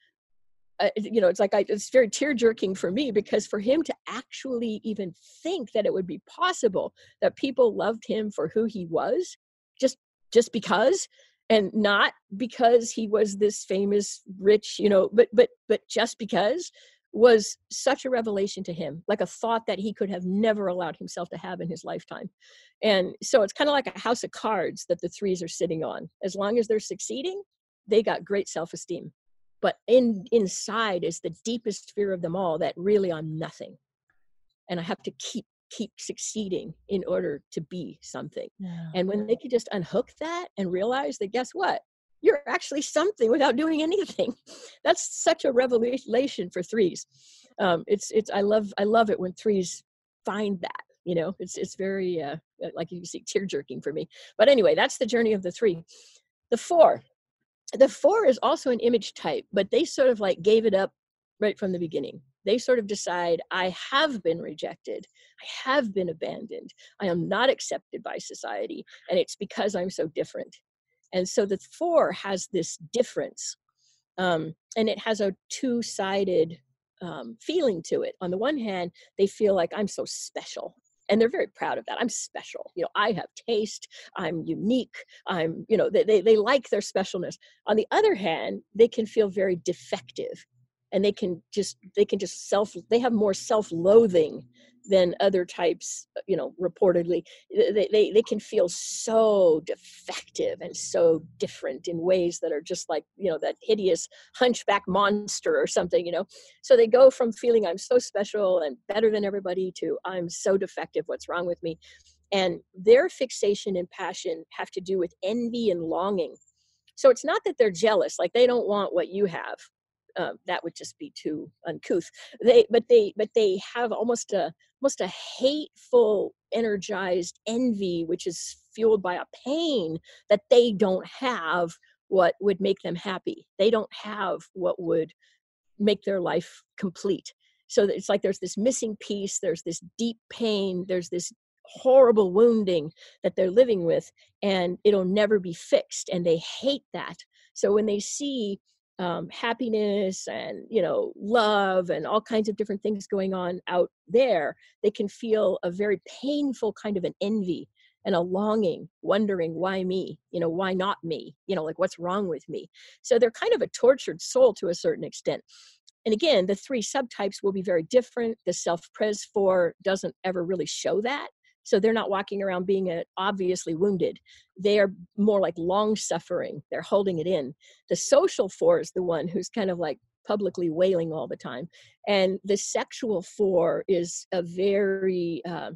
uh, you know, it's like I, it's very tear jerking for me because for him to actually even think that it would be possible that people loved him for who he was, just just because, and not because he was this famous, rich, you know, but but but just because was such a revelation to him, like a thought that he could have never allowed himself to have in his lifetime. And so it's kind of like a house of cards that the threes are sitting on. As long as they're succeeding, they got great self esteem but in inside is the deepest fear of them all that really i'm nothing. And i have to keep keep succeeding in order to be something. Yeah. and when they could just unhook that and realize that guess what? You're actually something without doing anything. That's such a revelation for threes. Um, it's it's i love i love it when threes find that you know? It's it's very uh, like you see tear jerking for me. But anyway that's the journey of the three. The four the four is also an image type, but they sort of like gave it up right from the beginning. They sort of decide, I have been rejected. I have been abandoned. I am not accepted by society. And it's because I'm so different. And so the four has this difference. Um, and it has a two sided um, feeling to it. On the one hand, they feel like I'm so special and they're very proud of that. I'm special you know i have taste i'm unique i'm you know they, they, they like their specialness. On the other hand they can feel very defective and they can just they can just self they have more self-loathing than other types uh, you know reportedly. They, they, they can feel so defective and so different in ways that are just like you know that hideous hunchback monster or something you know? So they go from feeling i'm so special and better than everybody to i'm so defective what's wrong with me? And their fixation and passion have to do with envy and longing. So it's not that they're jealous like they don't want what you have uh, that would just be too uncouth. They but they but they have almost a almost a hateful energized envy which is fueled by a pain that they don't have what would make them happy. They don't have what would make their life complete. So it's like there's this missing piece there's this deep pain there's this horrible wounding that they're living with and it'll never be fixed and they hate that. So when they see um, happiness and you know love and all kinds of different things going on out there they can feel a very painful kind of an envy and a longing wondering why me? You know why not me? You know like what's wrong with me? So they're kind of a tortured soul to a certain extent. And again the three subtypes will be very different. The self-pres 4 doesn't ever really show that so they're not walking around being a, obviously wounded. They are more like long suffering. They're holding it in. The social four is the one who's kind of like publicly wailing all the time. And the sexual four is a very uh,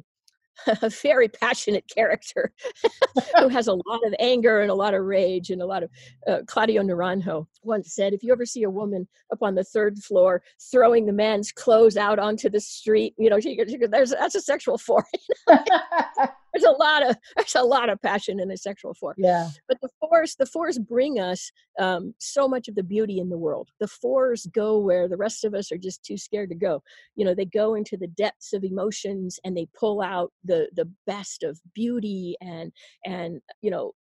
a very passionate character who has a lot of anger and a lot of rage and a lot of uh, claudio naranjo once said if you ever see a woman up on the third floor throwing the man's clothes out onto the street you know she, she, there's that's a sexual force there's a lot of there's a lot of passion in the sexual four yeah. But the fours the fours bring us um, so much of the beauty in the world. The fours go where the rest of us are just too scared to go. You know they go into the depths of emotions and they pull out the the best of beauty and and you know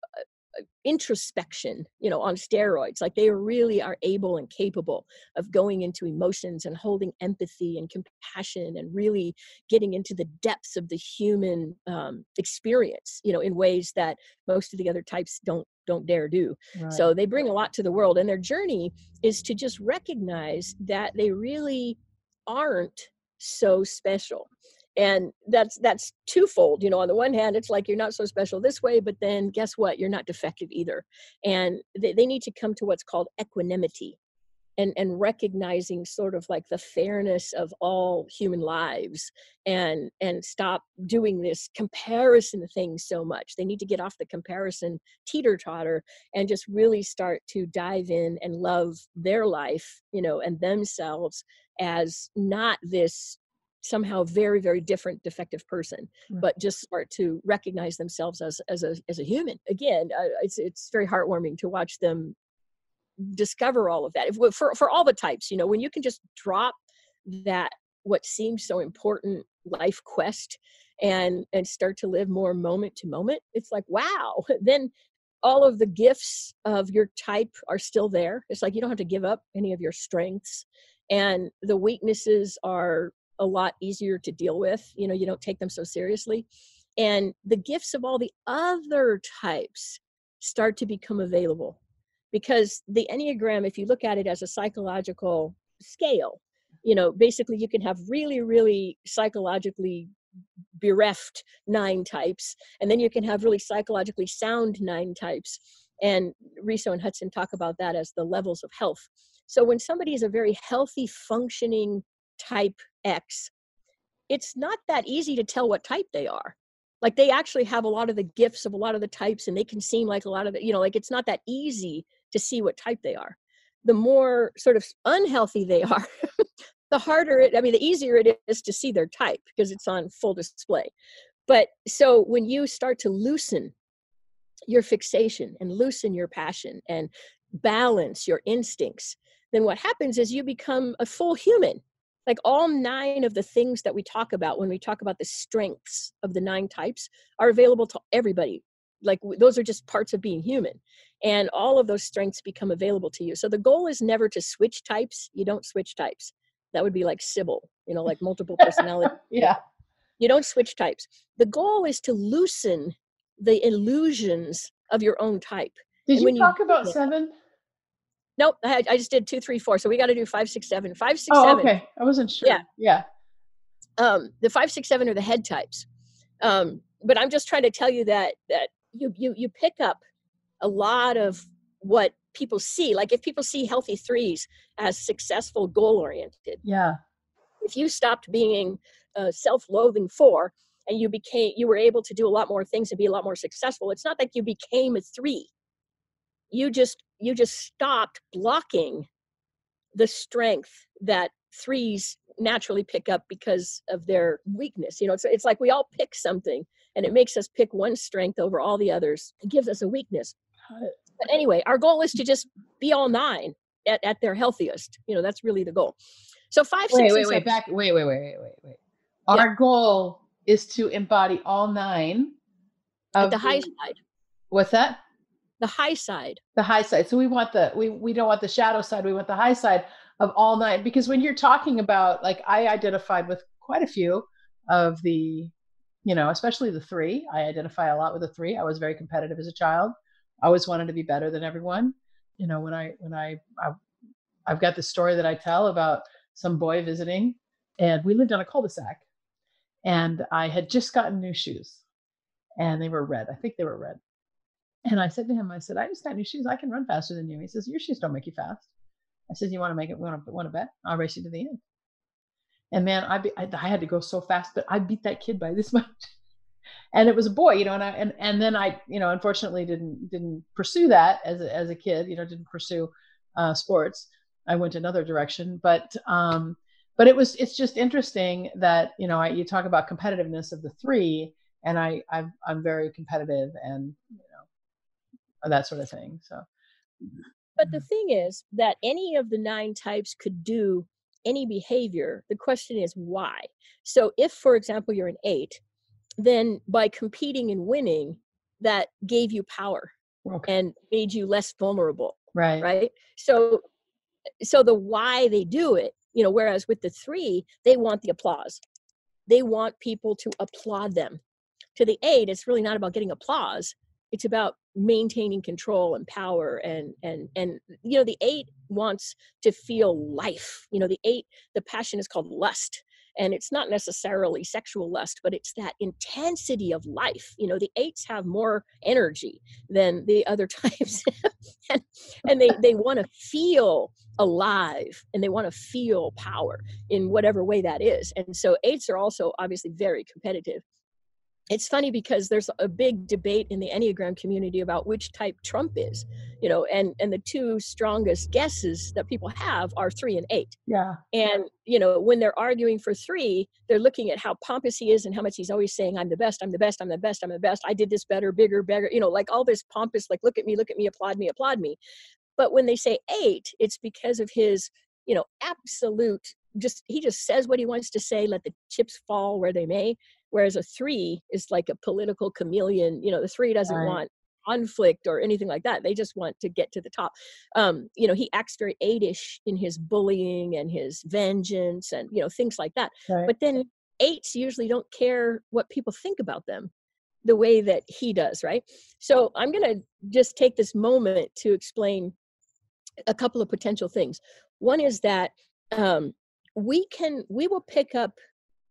introspection you know on steroids like they really are able and capable of going into emotions and holding empathy and compassion and really getting into the depths of the human um, experience you know in ways that most of the other types don't don't dare do right. so they bring a lot to the world and their journey is to just recognize that they really aren't so special and that's that's twofold you know on the one hand it's like you're not so special this way but then guess what? You're not defective either. And they, they need to come to what's called equanimity and and recognizing sort of like the fairness of all human lives and and stop doing this comparison thing so much. They need to get off the comparison teeter totter and just really start to dive in and love their life you know and themselves as not this somehow very very different defective person but just start to recognize themselves as as a as a human. Again uh, it's it's very heartwarming to watch them discover all of that. If, for for all the types you know when you can just drop that what seems so important life quest and and start to live more moment to moment it's like wow then all of the gifts of your type are still there. It's like you don't have to give up any of your strengths and the weaknesses are a lot easier to deal with. You know, you don't take them so seriously. And the gifts of all the other types start to become available because the Enneagram, if you look at it as a psychological scale, you know, basically you can have really, really psychologically bereft nine types, and then you can have really psychologically sound nine types. And Riso and Hudson talk about that as the levels of health. So when somebody is a very healthy, functioning type X, it's not that easy to tell what type they are. Like they actually have a lot of the gifts of a lot of the types, and they can seem like a lot of the, you know, like it's not that easy to see what type they are. The more sort of unhealthy they are, the harder it, I mean, the easier it is to see their type because it's on full display. But so when you start to loosen your fixation and loosen your passion and balance your instincts, then what happens is you become a full human like all nine of the things that we talk about when we talk about the strengths of the nine types are available to everybody. Like those are just parts of being human and all of those strengths become available to you. So the goal is never to switch types. You don't switch types. That would be like sybil you know like multiple personality yeah. You don't switch types. The goal is to loosen the illusions of your own type did you talk you, about seven Nope, I, I just did two, three, four. So we got to do five, six, seven. Five, six, oh, seven. okay. I wasn't sure. Yeah. Yeah. Um, the five, six, seven are the head types. Um, but I'm just trying to tell you that that you you you pick up a lot of what people see. Like if people see healthy threes as successful, goal oriented. Yeah. If you stopped being uh, self-loathing four and you became you were able to do a lot more things and be a lot more successful, it's not like you became a three. You just you just stopped blocking the strength that threes naturally pick up because of their weakness. You know, it's it's like we all pick something and it makes us pick one strength over all the others. It gives us a weakness. But anyway, our goal is to just be all nine at, at their healthiest. You know, that's really the goal. So five, Wait, six, wait, wait, seven- back. Wait, wait, wait, wait, wait, wait. Yeah. Our goal is to embody all nine. at of the high side. What's that? The high side. The high side. So we want the we we don't want the shadow side. We want the high side of all nine because when you're talking about like I identified with quite a few of the, you know, especially the three. I identify a lot with the three. I was very competitive as a child. I always wanted to be better than everyone. You know, when I when I, I I've got this story that I tell about some boy visiting, and we lived on a cul-de-sac, and I had just gotten new shoes, and they were red. I think they were red. And I said to him, I said, I just got new shoes. I can run faster than you. He says, Your shoes don't make you fast. I said, You want to make it? Want to want to bet? I'll race you to the end. And man, I, be, I I had to go so fast, but I beat that kid by this much. And it was a boy, you know, and I and and then I, you know, unfortunately didn't didn't pursue that as a, as a kid, you know, didn't pursue uh, sports. I went another direction, but um, but it was it's just interesting that you know I, you talk about competitiveness of the three, and I I'm, I'm very competitive and that sort of thing. So But the mm-hmm. thing is that any of the nine types could do any behavior. The question is why. So if, for example, you're an eight, then by competing and winning, that gave you power okay, and made you less vulnerable. right, right so so the why they do it you know whereas with the three they want the applause they want people to applaud them to the eight it's really not about getting applause it's about maintaining control and power and and and you know the eight wants to feel life you know the eight the passion is called lust and it's not necessarily sexual lust but it's that intensity of life you know the eights have more energy than the other types and, and they they want to feel alive and they want to feel power in whatever way that is and so eights are also obviously very competitive it's funny because there's a big debate in the enneagram community about which type trump is you know and and the two strongest guesses that people have are three and eight. Yeah, and you know when they're arguing for three they're looking at how pompous he is and how much he's always saying i'm the best i'm the best i'm the best i'm the best. I did this better bigger better you know like all this pompous like look at me look at me applaud me applaud me. But when they say eight it's because of his you know absolute just he just says what he wants to say let the chips fall where they may whereas a three is like a political chameleon you know the three doesn't Right. want conflict or anything like that they just want to get to the top um you know he acts very eightish in his bullying and his vengeance and you know things like that right. but then eights usually don't care what people think about them the way that he does right so i'm going to just take this moment to explain a couple of potential things one is that um, we can we will pick up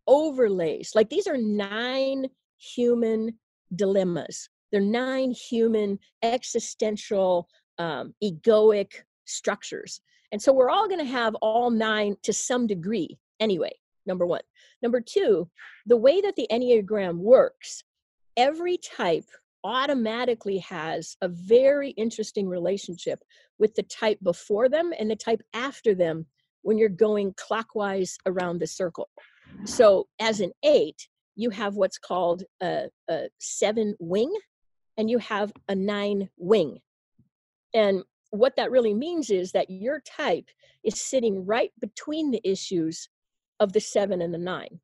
overlays like these are nine human dilemmas. They're nine human existential um, egoic structures. And so we're all going to have all nine to some degree anyway number one. Number two the way that the enneagram works every type automatically has a very interesting relationship with the type before them and the type after them when you're going clockwise around the circle. So, as an eight, you have what's called a, a seven wing and you have a nine wing. And what that really means is that your type is sitting right between the issues of the seven and the nine.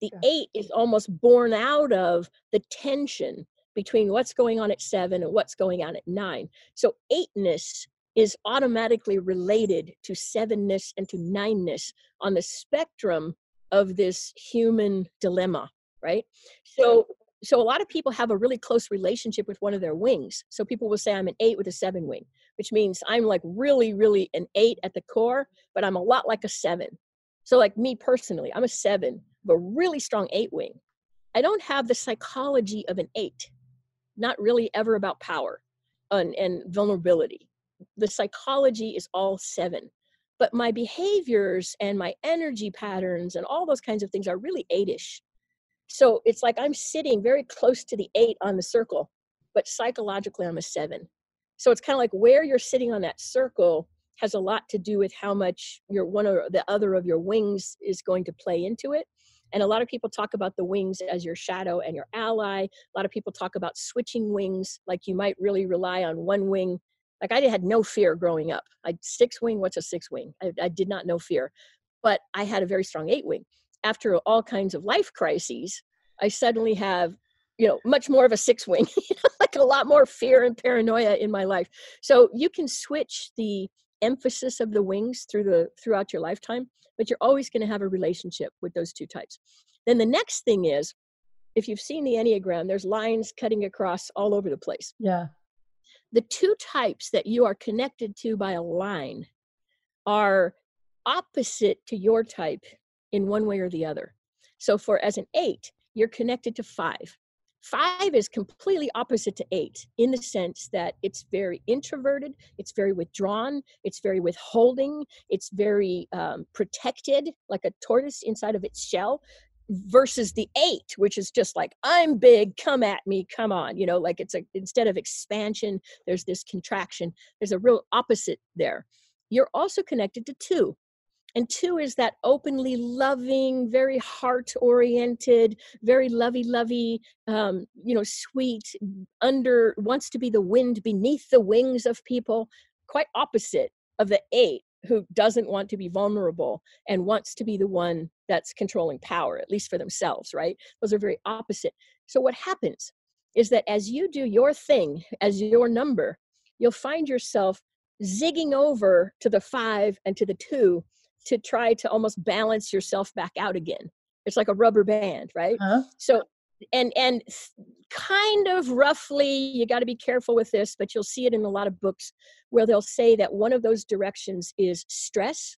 The Yeah. eight is almost born out of the tension between what's going on at seven and what's going on at nine. So, eightness is automatically related to sevenness and to nineness on the spectrum of this human dilemma, right? So, so a lot of people have a really close relationship with one of their wings. So people will say I'm an eight with a seven wing, which means I'm like really, really an eight at the core, but I'm a lot like a seven. So like me personally, I'm a seven, but really strong eight wing. I don't have the psychology of an eight, not really ever about power and, and vulnerability. The psychology is all seven but my behaviors and my energy patterns and all those kinds of things are really eightish so it's like I'm sitting very close to the eight on the circle, but psychologically I'm a seven. So it's kind of like where you're sitting on that circle has a lot to do with how much your one or the other of your wings is going to play into it. And a lot of people talk about the wings as your shadow and your ally. A lot of people talk about switching wings, like you might really rely on one wing. Like I had no fear growing up. I six wing. What's a six wing? I, I did not know fear, but I had a very strong eight wing after all kinds of life crises, I suddenly have, you know, much more of a six wing, like a lot more fear and paranoia in my life. So you can switch the emphasis of the wings through the throughout your lifetime, but you're always going to have a relationship with those two types. Then the next thing is, if you've seen the Enneagram, there's lines cutting across all over the place. Yeah. The two types that you are connected to by a line are opposite to your type in one way or the other. So for as an eight, you're connected to five. Five is completely opposite to eight in the sense that it's very introverted, it's very withdrawn, it's very withholding, it's very um, protected, like a tortoise inside of its shell, versus the eight, which is just like, I'm big, come at me, come on. You know, like it's a, instead of expansion, there's this contraction. There's a real opposite there. You're also connected to two and two is that openly loving very heart oriented very lovey lovey um, you know sweet under wants to be the wind beneath the wings of people quite opposite of the eight who doesn't want to be vulnerable and wants to be the one that's controlling power at least for themselves right? Those are very opposite. So what happens is that as you do your thing as your number you'll find yourself zigging over to the five and to the two to try to almost balance yourself back out again. It's like a rubber band right? Huh? so and and kind of roughly you got to be careful with this but you'll see it in a lot of books where they'll say that one of those directions is stress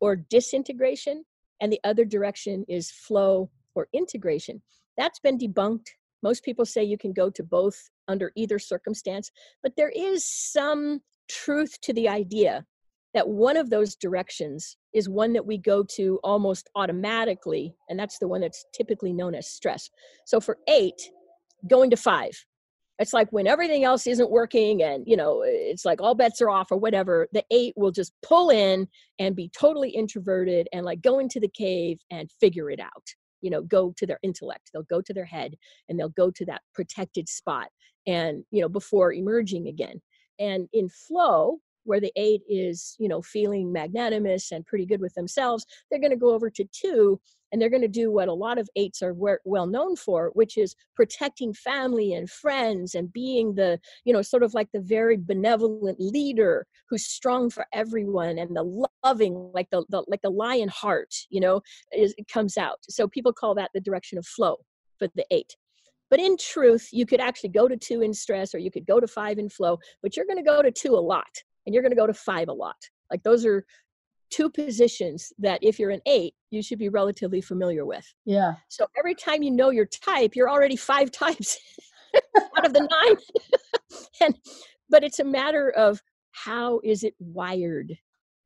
or disintegration and the other direction is flow or integration. That's been debunked. Most people say you can go to both under either circumstance but there is some truth to the idea that one of those directions is one that we go to almost automatically, and that's the one that's typically known as stress. So for eight, going to five, it's like when everything else isn't working and you know it's like all bets are off or whatever the eight will just pull in and be totally introverted and like go into the cave and figure it out. You know go to their intellect. They'll go to their head and they'll go to that protected spot and you know before emerging again. And in flow where the eight is you know feeling magnanimous and pretty good with themselves they're going to go over to two and they're going to do what a lot of eights are well known for which is protecting family and friends and being the you know sort of like the very benevolent leader who's strong for everyone and the loving like the, the like the lion heart you know is, it comes out. So people call that the direction of flow for the eight. But in truth, you could actually go to two in stress or you could go to five in flow, but you're going to go to two a lot and you're going to go to five a lot. Like those are two positions that if you're an eight, you should be relatively familiar with. Yeah. So every time you know your type, you're already five types out of the nine. and but it's a matter of how is it wired?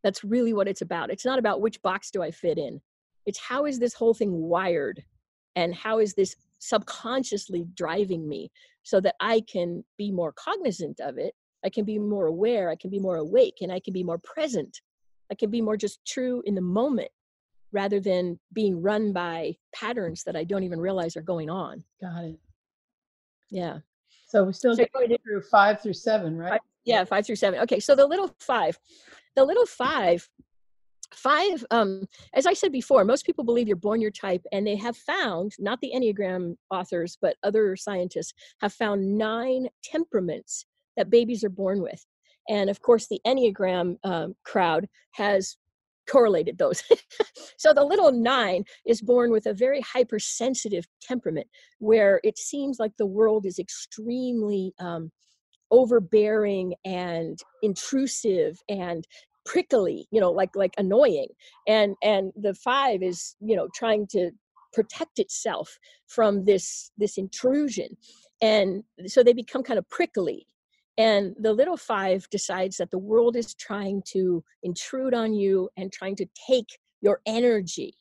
That's really what it's about. It's not about which box do I fit in. It's how is this whole thing wired? And how is this subconsciously driving me so that I can be more cognizant of it I can be more aware, I can be more awake, and I can be more present. I can be more just true in the moment rather than being run by patterns that I don't even realize are going on. Got it. Yeah. So we're still so get through five through seven, right? Five, yeah, five through seven. Okay, so the little five, the little five, five. Um, as I said before, most people believe you're born your type, and they have found, not the Enneagram authors, but other scientists have found nine temperaments that babies are born with. And of course, the Enneagram um, crowd has correlated those. so the little nine is born with a very hypersensitive temperament where it seems like the world is extremely um, overbearing and intrusive and prickly you know like like annoying and and the five is you know trying to protect itself from this this intrusion and so they become kind of prickly and the little five decides that the world is trying to intrude on you and trying to take your energy.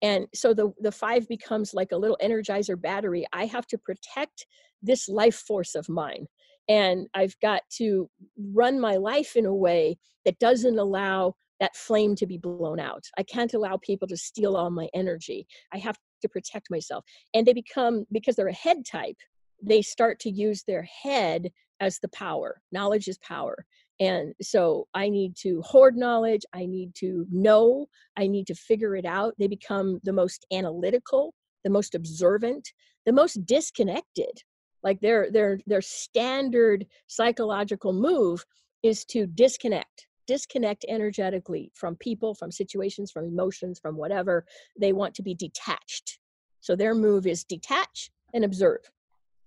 And so the the five becomes like a little energizer battery. I have to protect this life force of mine. And i've got to run my life in a way that doesn't allow that flame to be blown out. I can't allow people to steal all my energy. I have to protect myself. And they become because they're a head type they start to use their head as the power knowledge is power. And so i need to hoard knowledge i need to know i need to figure it out. They become the most analytical the most observant the most disconnected. Like their their their standard psychological move is to disconnect disconnect energetically from people from situations from emotions from whatever. They want to be detached. So their move is detach and observe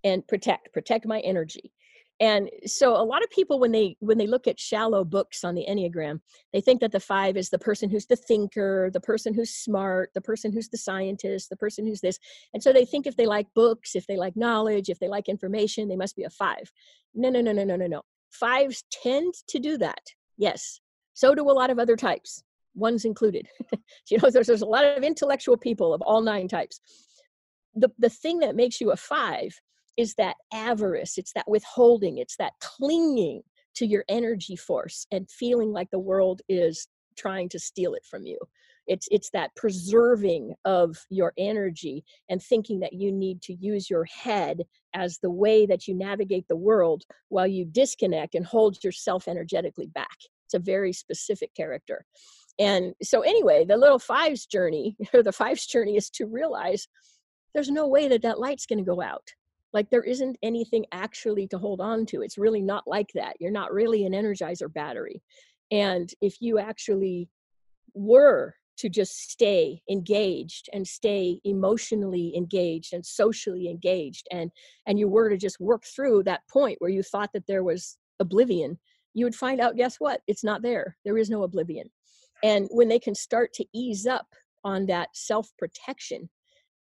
and protect protect my energy and so a lot of people when they when they look at shallow books on the enneagram they think that the five is the person who's the thinker the person who's smart the person who's the scientist the person who's this. And so they think if they like books if they like knowledge if they like information they must be a five. No no no no no no no. Fives tend to do that yes. So do a lot of other types ones included. You know there's, there's a lot of intellectual people of all nine types. The, the thing that makes you a five is that avarice, it's that withholding, it's that clinging to your energy force and feeling like the world is trying to steal it from you. It's it's that preserving of your energy and thinking that you need to use your head as the way that you navigate the world while you disconnect and hold yourself energetically back. It's a very specific character. And so anyway, the little fives journey or the fives journey is to realize there's no way that that light's going to go out like there isn't anything actually to hold on to it's really not like that you're not really an energizer battery. And if you actually were to just stay engaged and stay emotionally engaged and socially engaged and and you were to just work through that point where you thought that there was oblivion you would find out guess what? It's not there. There is no oblivion. And when they can start to ease up on that self protection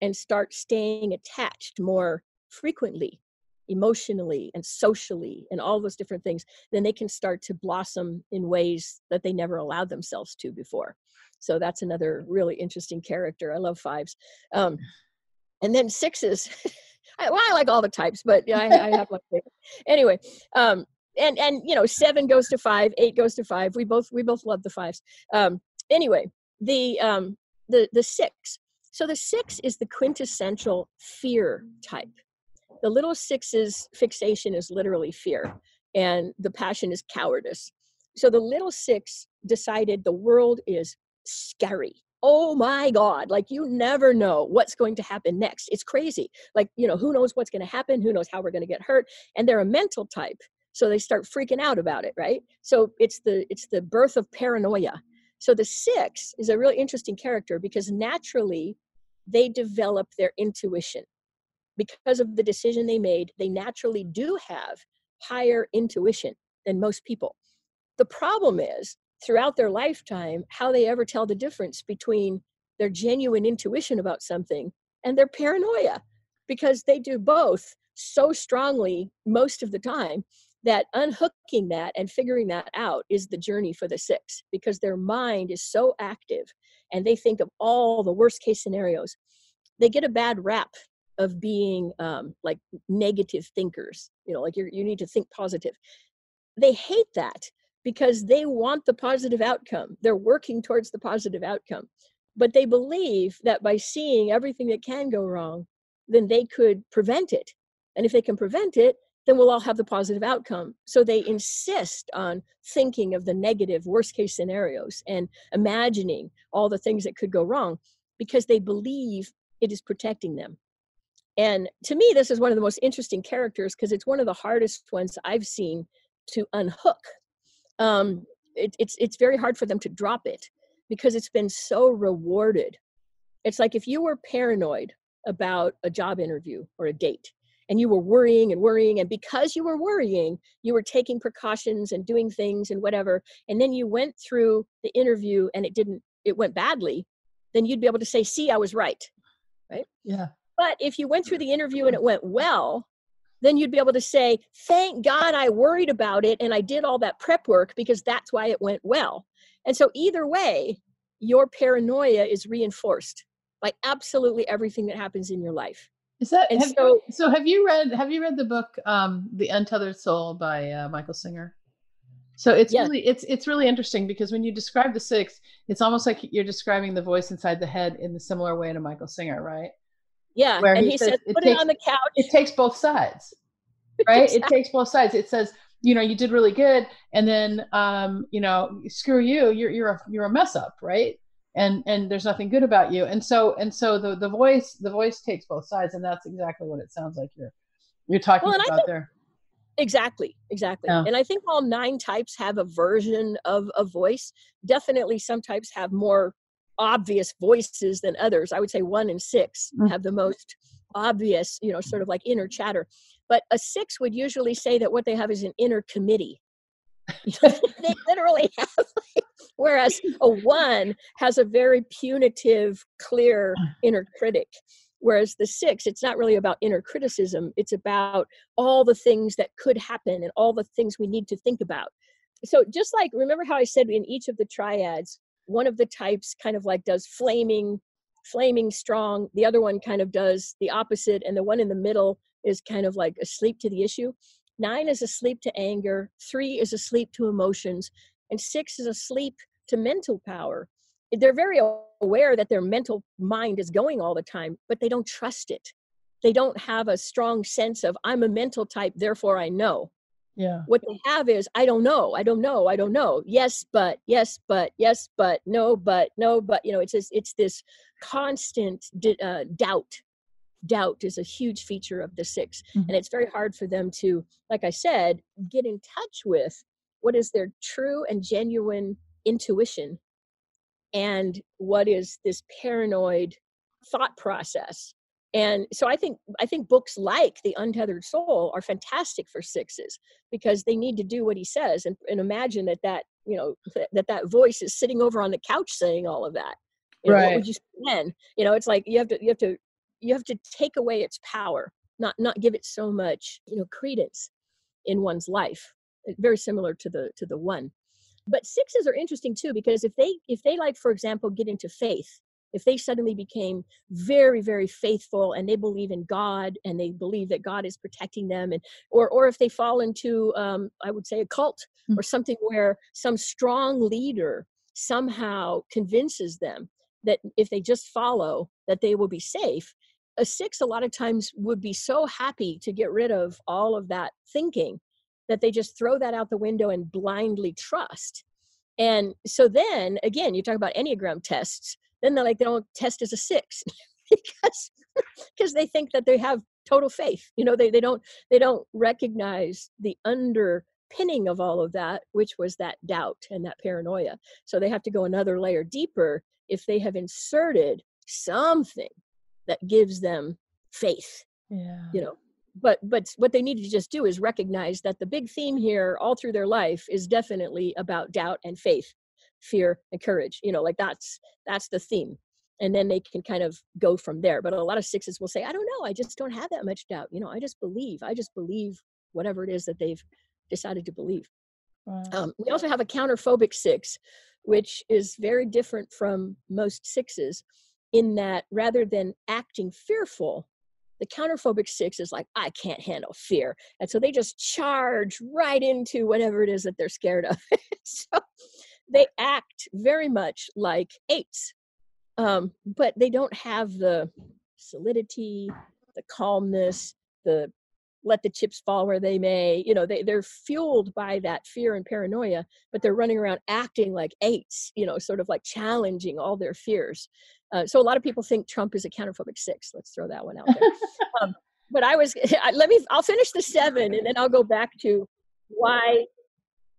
and start staying attached more frequently emotionally and socially and all those different things then they can start to blossom in ways that they never allowed themselves to before. So that's another really interesting character. I love fives. Um, and then sixes. I, well, I like all the types but yeah, I, I have favorite. Anyway um, and and you know seven goes to five eight goes to five. We both we both love the fives. Um, anyway the um, the the six. So the six is the quintessential fear type the little six's fixation is literally fear, and the passion is cowardice. So the little six decided the world is scary. Oh my God, like you never know what's going to happen next. It's crazy. Like, you know, who knows what's going to happen? Who knows how we're going to get hurt? And they're a mental type. So they start freaking out about it, right? So it's the it's the birth of paranoia. So the six is a really interesting character because naturally they develop their intuition because of the decision they made, they naturally do have higher intuition than most people. The problem is, throughout their lifetime, how they ever tell the difference between their genuine intuition about something and their paranoia, because they do both so strongly most of the time that unhooking that and figuring that out is the journey for the six because their mind is so active and they think of all the worst case scenarios. They get a bad rap of being um, like negative thinkers you know like you you need to think positive. They hate that because they want the positive outcome. They're working towards the positive outcome. But they believe that by seeing everything that can go wrong then they could prevent it. And if they can prevent it then we'll all have the positive outcome. So they insist on thinking of the negative worst case scenarios and imagining all the things that could go wrong because they believe it is protecting them and to me, this is one of the most interesting characters because it's one of the hardest ones I've seen to unhook. Um, it, it's it's very hard for them to drop it because it's been so rewarded. It's like if you were paranoid about a job interview or a date and you were worrying and worrying and because you were worrying you were taking precautions and doing things and whatever and then you went through the interview and it didn't it went badly then you'd be able to say see i was right right yeah but if you went through the interview and it went well then you'd be able to say thank god i worried about it and i did all that prep work because that's why it went well and so either way your paranoia is reinforced by absolutely everything that happens in your life is that have, so? So have you read have you read the book um, "The Untethered Soul" by uh, Michael Singer? So it's yes. really it's it's really interesting because when you describe the six, it's almost like you're describing the voice inside the head in the similar way to Michael Singer, right? Yeah, Where and he, he says, "Put it, takes, it on the couch." It takes both sides, right? exactly. It takes both sides. It says, you know, you did really good, and then, um, you know, screw you, you're you're a you're a mess up, right? and and there's nothing good about you and so and so the the voice the voice takes both sides and that's exactly what it sounds like you're you're talking well, about there exactly exactly yeah. and i think all nine types have a version of a voice definitely some types have more obvious voices than others. I would say one and 6 mm-hmm. have the most obvious you know sort of like inner chatter. But a six would usually say that what they have is an inner committee. They literally have like, whereas a one has a very punitive clear inner critic whereas the six it's not really about inner criticism. It's about all the things that could happen and all the things we need to think about. So just like remember how i said in each of the triads one of the types kind of like does flaming flaming strong the other one kind of does the opposite and the one in the middle is kind of like asleep to the issue Nine is asleep to anger. Three is asleep to emotions. And six is asleep to mental power. They're very aware that their mental mind is going all the time, but they don't trust it. They don't have a strong sense of, I'm a mental type, therefore I know. Yeah. What they have is, I don't know, I don't know, I don't know. Yes, but, yes, but, yes, but, no, but, no, but, you know, it's this, it's this constant uh, doubt doubt is a huge feature of the 6 mm-hmm. and it's very hard for them to like i said get in touch with what is their true and genuine intuition and what is this paranoid thought process and so i think i think books like the untethered soul are fantastic for sixes because they need to do what he says and, and imagine that that you know that that voice is sitting over on the couch saying all of that. You know, right. what would you then? You know it's like you have to you have to you have to take away its power not not give it so much you know credence in one's life eh, very similar to the to the one. But sixes are interesting too because if they if they like for example get into faith if they suddenly became very very faithful and they believe in god and they believe that god is protecting them and or or if they fall into um, i would say a cult mm-hmm. or something where some strong leader somehow convinces them that if they just follow that they will be safe a six a lot of times would be so happy to get rid of all of that thinking that they just throw that out the window and blindly trust and so then again you talk about enneagram tests then they're like they don't test as a six because because they think that they have total faith you know they, they don't they don't recognize the underpinning of all of that which was that doubt and that paranoia. So they have to go another layer deeper if they have inserted something that gives them faith yeah. you know. But but what they need to just do is recognize that the big theme here all through their life is definitely about doubt and faith fear and courage you know like that's that's the theme and then they can kind of go from there but a lot of sixes will say i don't know i just don't have that much doubt you know i just believe i just believe whatever it is that they've decided to believe wow. um, we also have a counterphobic six which is very different from most sixes in that rather than acting fearful, the counterphobic six is like, I can't handle fear. And so they just charge right into whatever it is that they're scared of. so they act very much like apes, um, but they don't have the solidity, the calmness, the let the chips fall where they may. You know, they, they're fueled by that fear and paranoia, but they're running around acting like apes, you know, sort of like challenging all their fears. Uh, so a lot of people think Trump is a counterphobic six. Let's throw that one out there. um, but I was let me. I'll finish the seven, and then I'll go back to why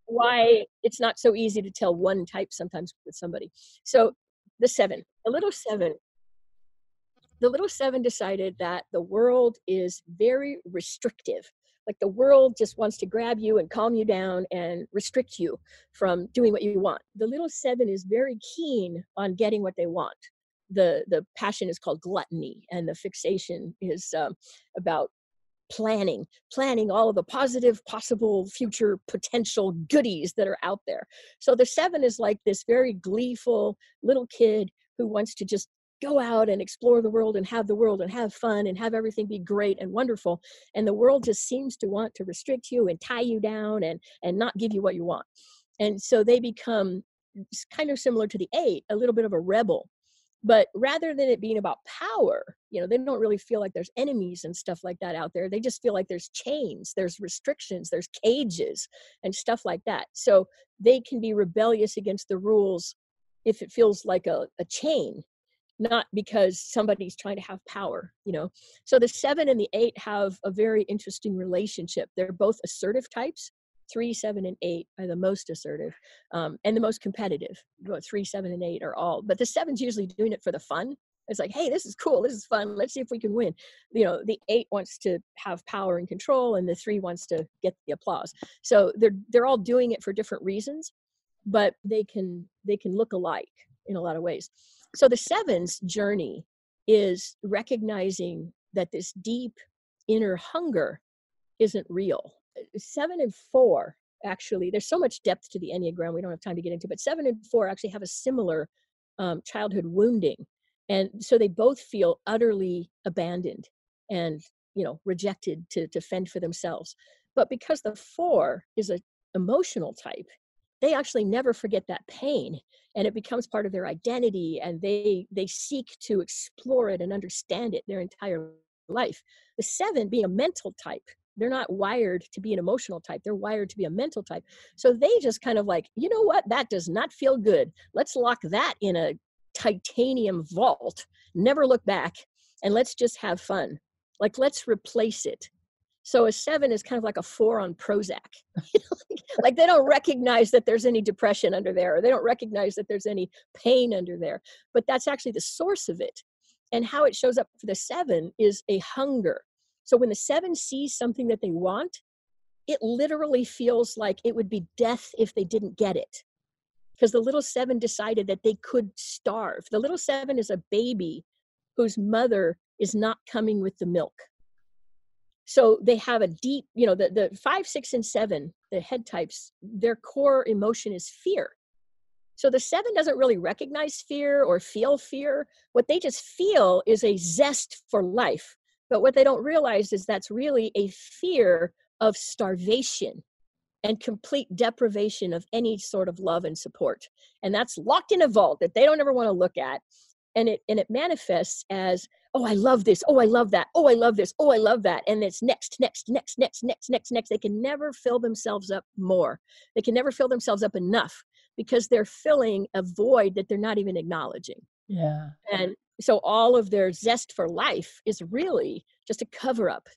why it's not so easy to tell one type sometimes with somebody. So the seven, the little seven, the little seven decided that the world is very restrictive. Like the world just wants to grab you and calm you down and restrict you from doing what you want. The little seven is very keen on getting what they want. The the passion is called gluttony, and the fixation is um, about planning, planning all of the positive, possible future potential goodies that are out there. So the seven is like this very gleeful little kid who wants to just go out and explore the world and have the world and have fun and have everything be great and wonderful and the world just seems to want to restrict you and tie you down and and not give you what you want and so they become kind of similar to the eight a little bit of a rebel but rather than it being about power you know they don't really feel like there's enemies and stuff like that out there they just feel like there's chains there's restrictions there's cages and stuff like that. So they can be rebellious against the rules if it feels like a, a chain not because somebody's trying to have power you know. So the seven and the eight have a very interesting relationship. They're both assertive types three, seven, and eight are the most assertive um, and the most competitive. Three, seven, and eight are all, but the seven's usually doing it for the fun. It's like, hey, this is cool. This is fun. Let's see if we can win. You know, the eight wants to have power and control, and the three wants to get the applause. So they're they're all doing it for different reasons, but they can they can look alike in a lot of ways. So the seven's journey is recognizing that this deep inner hunger isn't real seven and four actually there's so much depth to the enneagram we don't have time to get into but seven and four actually have a similar um, childhood wounding and so they both feel utterly abandoned and you know rejected to, to fend for themselves but because the four is an emotional type they actually never forget that pain and it becomes part of their identity and they they seek to explore it and understand it their entire life. The seven being a mental type they're not wired to be an emotional type they're wired to be a mental type. So they just kind of like you know what? That does not feel good. Let's lock that in a titanium vault. Never look back and let's just have fun. Like let's replace it. So a seven is kind of like a four on prozac. Like they don't recognize that there's any depression under there or they don't recognize that there's any pain under there but that's actually the source of it. And how it shows up for the seven is a hunger so when the seven sees something that they want, it literally feels like it would be death if they didn't get it. Because the little seven decided that they could starve. The little seven is a baby whose mother is not coming with the milk. So they have a deep, you know, the, the five, six, and seven, the head types, their core emotion is fear. So the seven doesn't really recognize fear or feel fear. What they just feel is a zest for life but what they don't realize is that's really a fear of starvation and complete deprivation of any sort of love and support. And that's locked in a vault that they don't ever want to look at. And it and it manifests as, oh, I love this, oh, I love that, oh, I love this, oh, I love that. And it's next, next, next, next, next, next, next. They can never fill themselves up more. They can never fill themselves up enough because they're filling a void that they're not even acknowledging. Yeah. And so all of their zest for life is really just a cover up.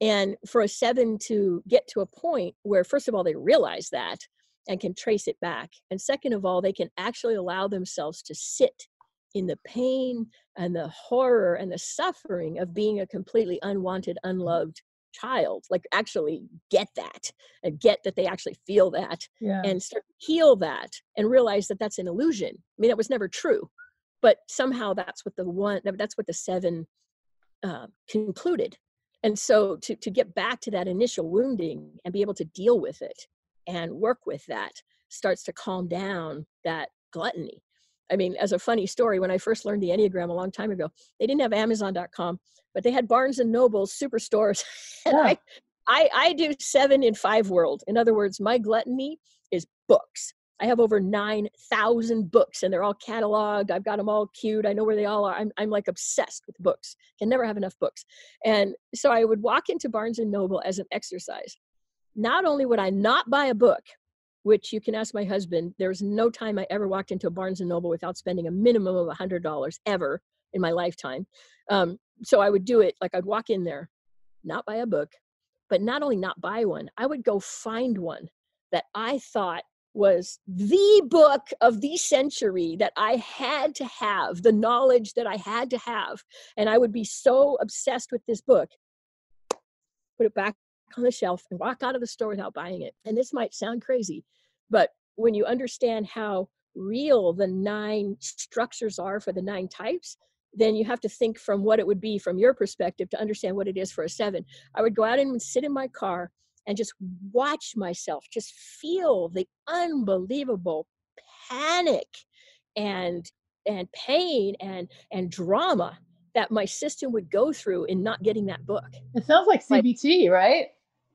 And for a seven to get to a point where first of all they realize that and can trace it back and second of all they can actually allow themselves to sit in the pain and the horror and the suffering of being a completely unwanted unloved child like actually get that and get that they actually feel that yeah. and start to heal that and realize that that's an illusion. I mean it was never true but somehow that's what the one that's what the seven uh, concluded. And so to, to get back to that initial wounding and be able to deal with it and work with that starts to calm down that gluttony. I mean as a funny story when i first learned the enneagram a long time ago they didn't have amazon.com but they had barnes and nobles superstores. And yeah. I, I i do seven in five world. In other words my gluttony is books I have over 9,000 books and they're all cataloged. I've got them all queued. I know where they all are. I'm, I'm like obsessed with books. Can never have enough books. And so I would walk into Barnes and Noble as an exercise. Not only would I not buy a book, which you can ask my husband, there's no time I ever walked into a Barnes and Noble without spending a minimum of $100 ever in my lifetime. Um, so I would do it like I'd walk in there, not buy a book, but not only not buy one, I would go find one that I thought was the book of the century that I had to have, the knowledge that I had to have. And I would be so obsessed with this book, put it back on the shelf and walk out of the store without buying it. And this might sound crazy, but when you understand how real the nine structures are for the nine types, then you have to think from what it would be from your perspective to understand what it is for a seven. I would go out and sit in my car and just watch myself, just feel the unbelievable panic and and pain and and drama that my system would go through in not getting that book. It sounds like CBT, like, right?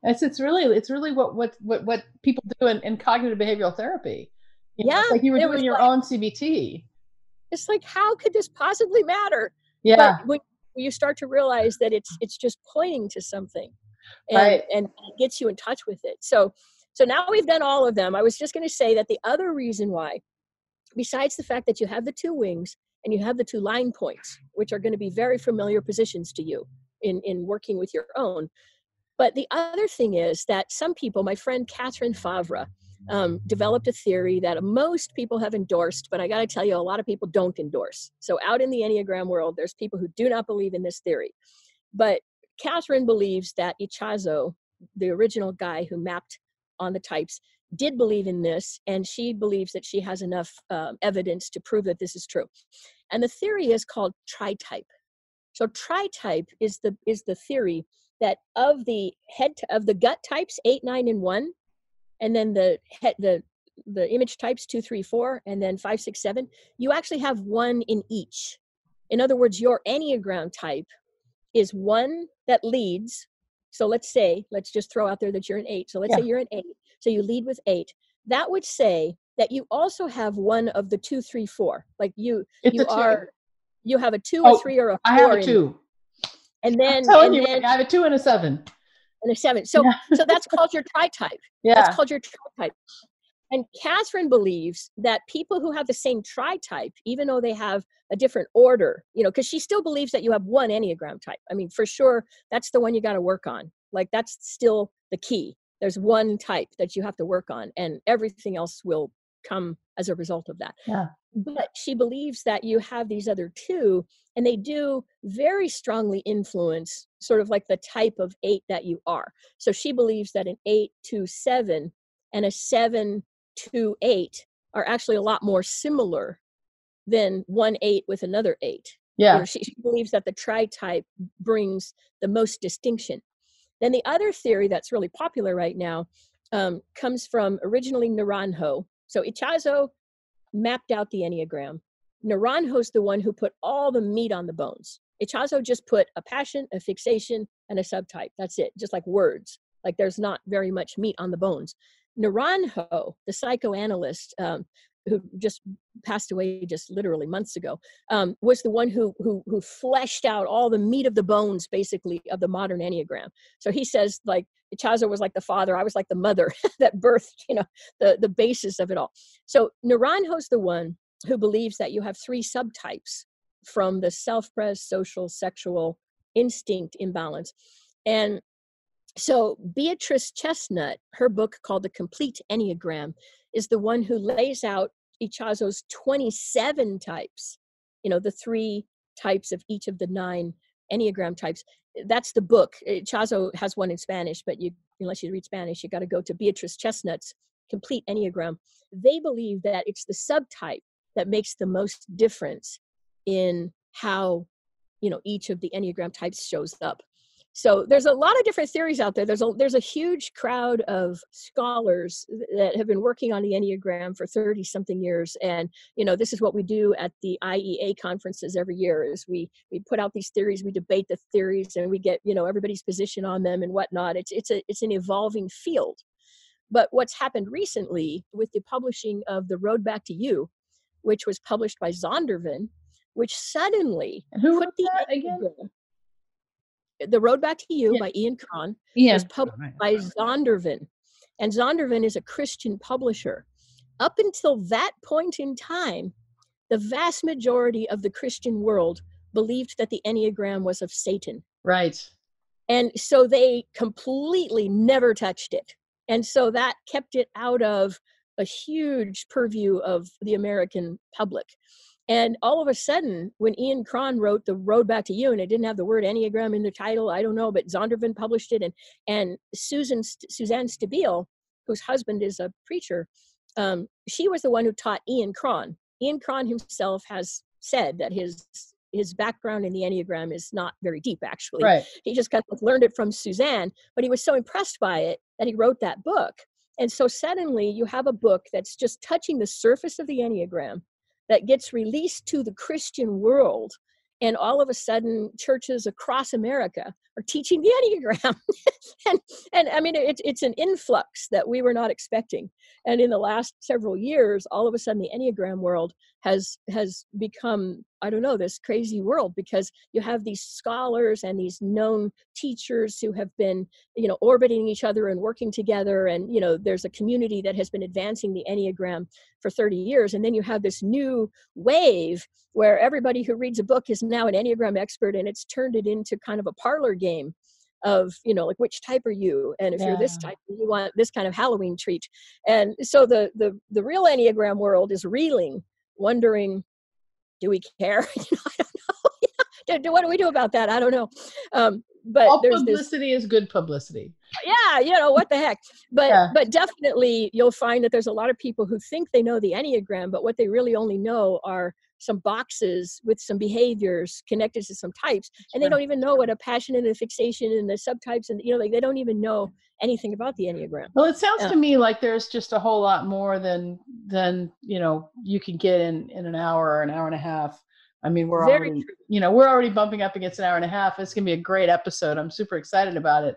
It's it's really it's really what what what what people do in, in cognitive behavioral therapy. You know, yeah, like you were doing your like, own CBT. It's like how could this possibly matter? Yeah. But when you start to realize that it's it's just pointing to something and, right. and gets you in touch with it. So, so now we've done all of them. I was just going to say that the other reason why, besides the fact that you have the two wings and you have the two line points, which are going to be very familiar positions to you in, in working with your own. But the other thing is that some people, my friend Katherine Fauvre, um, developed a theory that most people have endorsed, but I got to tell you, a lot of people don't endorse. So, out in the Enneagram world, there's people who do not believe in this theory. But Katherine believes that Ichazo, the original guy who mapped on the types, did believe in this, and she believes that she has enough um, evidence to prove that this is true. And the theory is called tritype. So tritype is the is the theory that of the head of the gut types eight, nine, and one, and then the head the the image types two, three, four, and then five, six, seven. You actually have one in each. In other words, your enneagram type is one that leads. So let's say, let's just throw out there that you're an eight. So let's yeah. say you're an eight. So you lead with eight. That would say that you also have one of the two, three, four. Like you, it's you are, you have a two, oh, a three, or a four. I have a two. And then, I'm telling and you, then, I have a two and a seven. And a seven. So, yeah. so that's called your tri-type. Yeah. That's called your tri-type. And Katherine believes that people who have the same tri-type, even though they have a different order, you know, because she still believes that you have one Enneagram type. I mean, for sure, that's the one you got to work on. Like that's still the key. There's one type that you have to work on, and everything else will come as a result of that. Yeah. But she believes that you have these other two, and they do very strongly influence sort of like the type of eight that you are. So she believes that an eight to seven and a seven two eight are actually a lot more similar than one eight with another eight. Yeah. You know, she, she believes that the tri type brings the most distinction. Then the other theory that's really popular right now um, comes from originally Naranjo. So Ichazo mapped out the Enneagram. Naranjo's the one who put all the meat on the bones. Ichazo just put a passion, a fixation, and a subtype. That's it, just like words. Like there's not very much meat on the bones. Naranjo, the psychoanalyst um, who just passed away just literally months ago, um, was the one who, who who fleshed out all the meat of the bones, basically, of the modern enneagram. So he says, like Ichazo was like the father, I was like the mother that birthed, you know, the the basis of it all. So Naranjo's the one who believes that you have three subtypes from the self-pres, social, sexual instinct imbalance, and so Beatrice Chestnut, her book called The Complete Enneagram, is the one who lays out Ichazo's 27 types, you know, the three types of each of the nine Enneagram types. That's the book. Ichazo has one in Spanish, but you unless you read Spanish, you got to go to Beatrice Chestnut's Complete Enneagram. They believe that it's the subtype that makes the most difference in how you know each of the enneagram types shows up so there's a lot of different theories out there. There's a there's a huge crowd of scholars that have been working on the enneagram for 30 something years and you know this is what we do at the iea conferences every year is we we put out these theories we debate the theories and we get you know everybody's position on them and whatnot. It's it's a it's an evolving field. But what's happened recently with the publishing of the road back to you which was published by zondervan which suddenly who put the again the Road Back to You yeah. by Ian Cron yeah. was published right. by Zondervan. And Zondervan is a Christian publisher. Up until that point in time, the vast majority of the Christian world believed that the Enneagram was of Satan. Right. And so they completely never touched it. and so that kept it out of a huge purview of the american public and all of a sudden, when Ian Cron wrote The Road Back to You, and it didn't have the word Enneagram in the title, I don't know, but Zondervan published it, and and Susan Suzanne Stabile, whose husband is a preacher, um, she was the one who taught Ian Cron. Ian Cron himself has said that his his background in the Enneagram is not very deep, actually. Right. He just kind of learned it from Suzanne, but he was so impressed by it that he wrote that book. And so suddenly you have a book that's just touching the surface of the Enneagram that gets released to the Christian world. And all of a sudden, churches across America are teaching the Enneagram. and, and I mean, it, it's an influx that we were not expecting. And in the last several years, all of a sudden, the Enneagram world has has become i don't know this crazy world because you have these scholars and these known teachers who have been you know orbiting each other and working together. And you know there's a community that has been advancing the enneagram for 30 years. And then you have this new wave where everybody who reads a book is now an enneagram expert and it's turned it into kind of a parlor game of you know like which type are you and if yeah. you're this type you want this kind of halloween treat and so the the the real enneagram world is reeling wondering, do we care? you know, I don't know. what do we do about that? I don't know. Um, but all publicity this, is good publicity. Yeah, you know what the heck. But yeah. but definitely you'll find that there's a lot of people who think they know the enneagram, but what they really only know are some boxes with some behaviors connected to some types and they don't even know what a passion and a fixation and the subtypes and you know like they don't even know anything about the enneagram. Well it sounds to me like there's just a whole lot more than than you know you can get in in an hour or an hour and a half. I mean we're Very already true. you know we're already bumping up against an hour and a half. It's going to be a great episode. I'm super excited about it.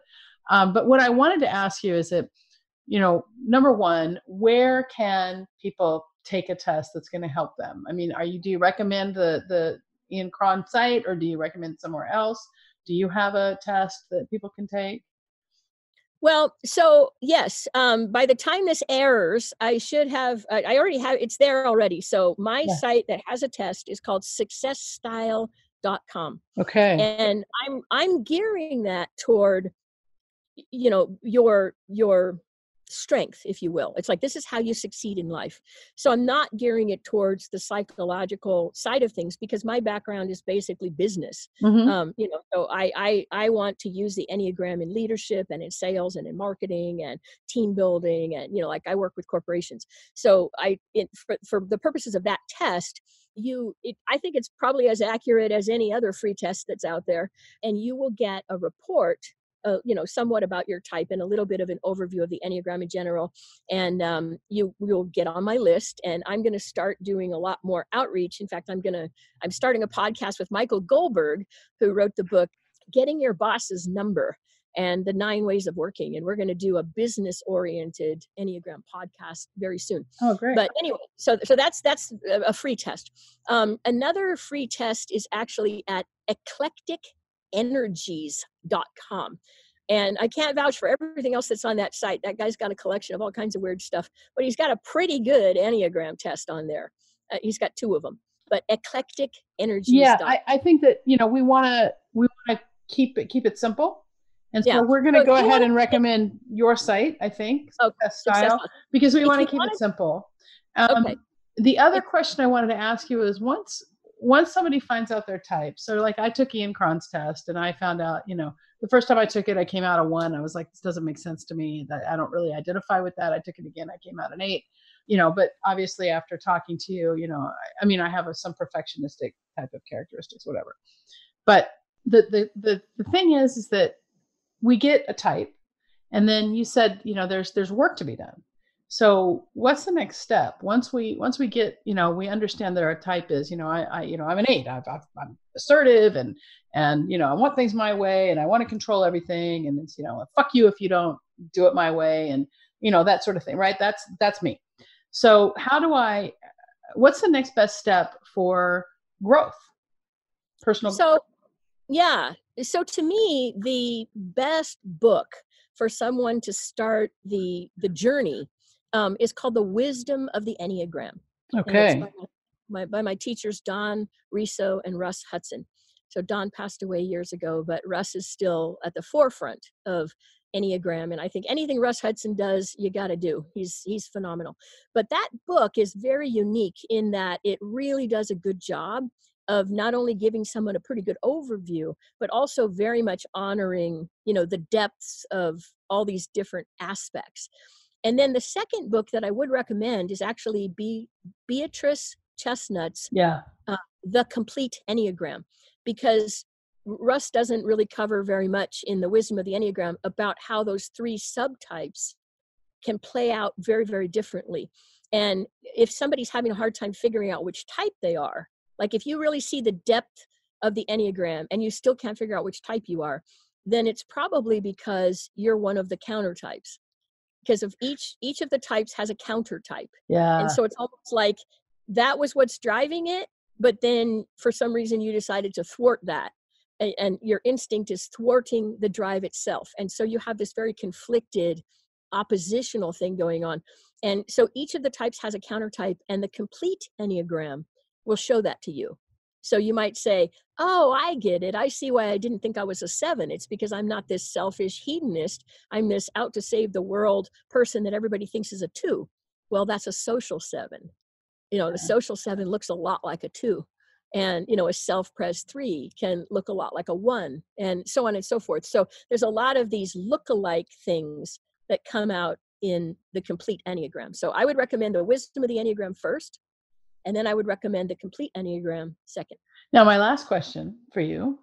Um, but what i wanted to ask you is that you know number one where can people take a test that's going to help them? I mean, are you do you recommend the the Ian Cron site or do you recommend somewhere else? Do you have a test that people can take? Well, so yes, um, by the time this airs, I should have, I, I already have, it's there already. So my yeah. site that has a test is called successstyle.com. Okay. And I'm, I'm gearing that toward, you know, your, your strength, if you will. It's like this is how you succeed in life. So I'm not gearing it towards the psychological side of things because my background is basically business. Mm-hmm. Um, you know, so I, I I want to use the enneagram in leadership and in sales and in marketing and team building and you know, like I work with corporations. So I it, for, for the purposes of that test, you it, i think it's probably as accurate as any other free test that's out there and you will get a report uh, you know somewhat about your type and a little bit of an overview of the enneagram in general and um, you will get on my list and i'm going to start doing a lot more outreach. In fact i'm going to i'm starting a podcast with michael goldberg who wrote the book getting your boss's number and the nine ways of working and we're going to do a business oriented enneagram podcast very soon. Oh great. But anyway so so that's that's a free test. Um, another free test is actually at eclectic energies.com. And I can't vouch for everything else that's on that site. That guy's got a collection of all kinds of weird stuff, but he's got a pretty good Enneagram test on there. Uh, he's got two of them. But eclectic energies. Yeah, I, I, think that you know we want to we want to keep it keep it simple, and so yeah. we're going to so go ahead and recommend your site. I think okay. style because we want to keep it simple. Um, okay. The other question I wanted to ask you is once once somebody finds out their type, so like I took Ian Cron's test and I found out, you know, the first time I took it, I came out a one. I was like, this doesn't make sense to me. That I don't really identify with that. I took it again, I came out an eight. You know, but obviously after talking to you, you know, I, I mean, I have a, some perfectionistic type of characteristics, whatever. But the, the the the thing is, is that we get a type, and then you said, you know, there's there's work to be done so what's the next step? Once we once we get you know we understand that our type is you know i, I you know i'm an eight. I am assertive and and you know i want things my way and i want to control everything and it's you know fuck you if you don't do it my way and you know that sort of thing right? That's that's me. So how do i what's the next best step for growth? Personal so growth? yeah so to me the best book for someone to start the the journey um, is called The Wisdom of the Enneagram. Okay. By my, by my teachers, Don Riso and Russ Hudson. So Don passed away years ago, but Russ is still at the forefront of enneagram and i think anything russ hudson does you got to do he's he's phenomenal but that book is very unique in that it really does a good job of not only giving someone a pretty good overview but also very much honoring you know the depths of all these different aspects and then the second book that i would recommend is actually be beatrice chestnut's yeah uh, the complete enneagram because russ doesn't really cover very much in the wisdom of the enneagram about how those three subtypes can play out very very differently and if somebody's having a hard time figuring out which type they are like if you really see the depth of the Enneagram and you still can't figure out which type you are, then it's probably because you're one of the counter types. Because of each each of the types has a counter type. Yeah. And so it's almost like that was what's driving it, but then for some reason you decided to thwart that. And, and your instinct is thwarting the drive itself. And so you have this very conflicted oppositional thing going on. And so each of the types has a counter type, and the complete Enneagram will show that to you. So you might say, Oh, I get it. I see why I didn't think I was a seven. It's because I'm not this selfish hedonist. I'm this out to save the world person that everybody thinks is a two. Well, that's a social seven. You know, the social seven looks a lot like a two. And, you know, a self pres three can look a lot like a one, and so on and so forth. So there's a lot of these look-alike things that come out in the complete Enneagram. So I would recommend the wisdom of the Enneagram first and then I would recommend the complete Enneagram second. Now, my last question for you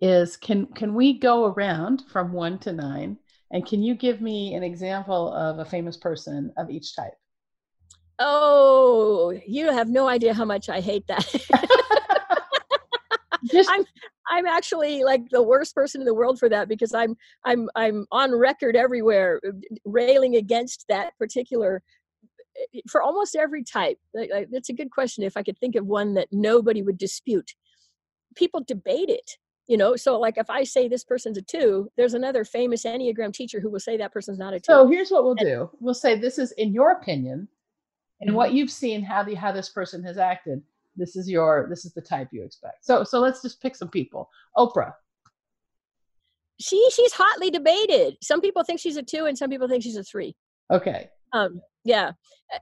is can can we go around from 1 to 9 and can you give me an example of a famous person of each type? Oh, you have no idea how much I hate that. Just, I'm I'm actually like the worst person in the world for that because I'm I'm I'm on record everywhere uh, railing against that particular for almost every type that's a good question if i could think of one that nobody would dispute. People debate it you know so like if i say this person's a two there's another famous enneagram teacher who will say that person's not a two. So here's what we'll do. We'll say this is in your opinion and what mm-hmm. you've seen how the how this person has acted this is your this is the type you expect. So so let's just pick some people. Oprah. She she's hotly debated. Some people think she's a two and some people think she's a three. Okay um yeah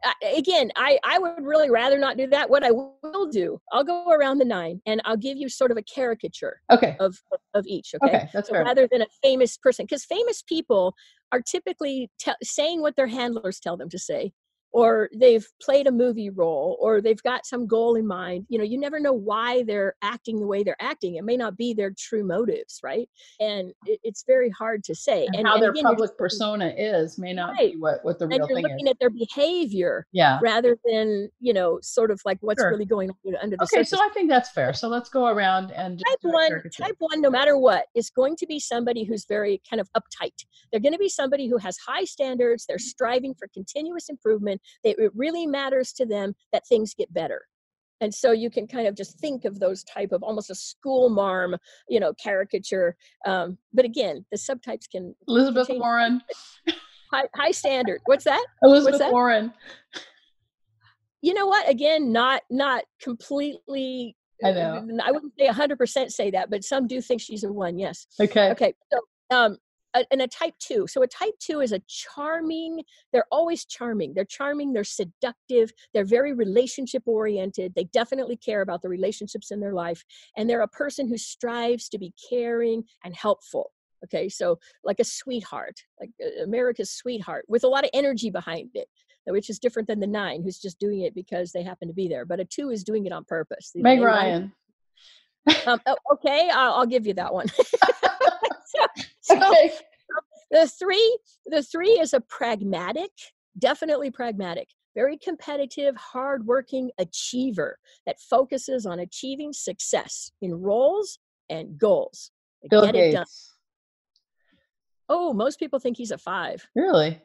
I, again i i would really rather not do that. What i will do i'll go around the nine and i'll give you sort of a caricature okay. of of each okay, okay that's so fair. rather than a famous person because famous people are typically te- saying what their handlers tell them to say or they've played a movie role or they've got some goal in mind you know you never know why they're acting the way they're acting. It may not be their true motives right? And it, it's very hard to say. And, and how and their again, public persona is may not right. be what, what the real and you're thing looking is. at their behavior yeah. rather than you know sort of like what's sure. really going on under the okay surface. so i think that's fair. So let's go around and type one type one no matter what is going to be somebody who's very kind of uptight. They're going to be somebody who has high standards. They're striving for continuous improvement they, it really matters to them that things get better and so you can kind of just think of those type of almost a school marm you know caricature um, but again the subtypes can elizabeth can warren high, high standard what's that elizabeth what's that? warren you know what again not not completely I know. I wouldn't say 100% say that, but some do think she's a one. Yes. Okay. Okay. So, um, a, and a type two. So a type two is a charming, they're always charming. They're charming, they're seductive, they're very relationship oriented. They definitely care about the relationships in their life. And they're a person who strives to be caring and helpful. Okay, so like a sweetheart, like uh, America's sweetheart, with a lot of energy behind it, which is different than the nine, who's just doing it because they happen to be there. But a two is doing it on purpose. Meg Ryan. um, oh, okay, I'll, I'll, give you that one. so, okay. the three, the three is a pragmatic, definitely pragmatic, very competitive, hardworking achiever that focuses on achieving success in roles and goals. Bill Get Gates. it done. Oh, most people think he's a five. Really?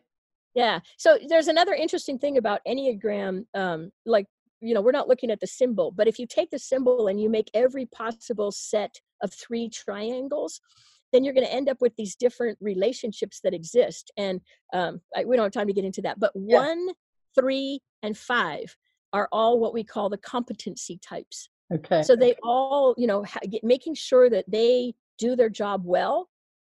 Yeah. So there's another interesting thing about Enneagram, um, like you know we're not looking at the symbol but if you take the symbol and you make every possible set of three triangles then you're going to end up with these different relationships that exist. And um, I, we don't have time to get into that. But yeah. one, three, and five are all what we call the competency types. Okay. So they all, you know, ha- get, making sure that they do their job well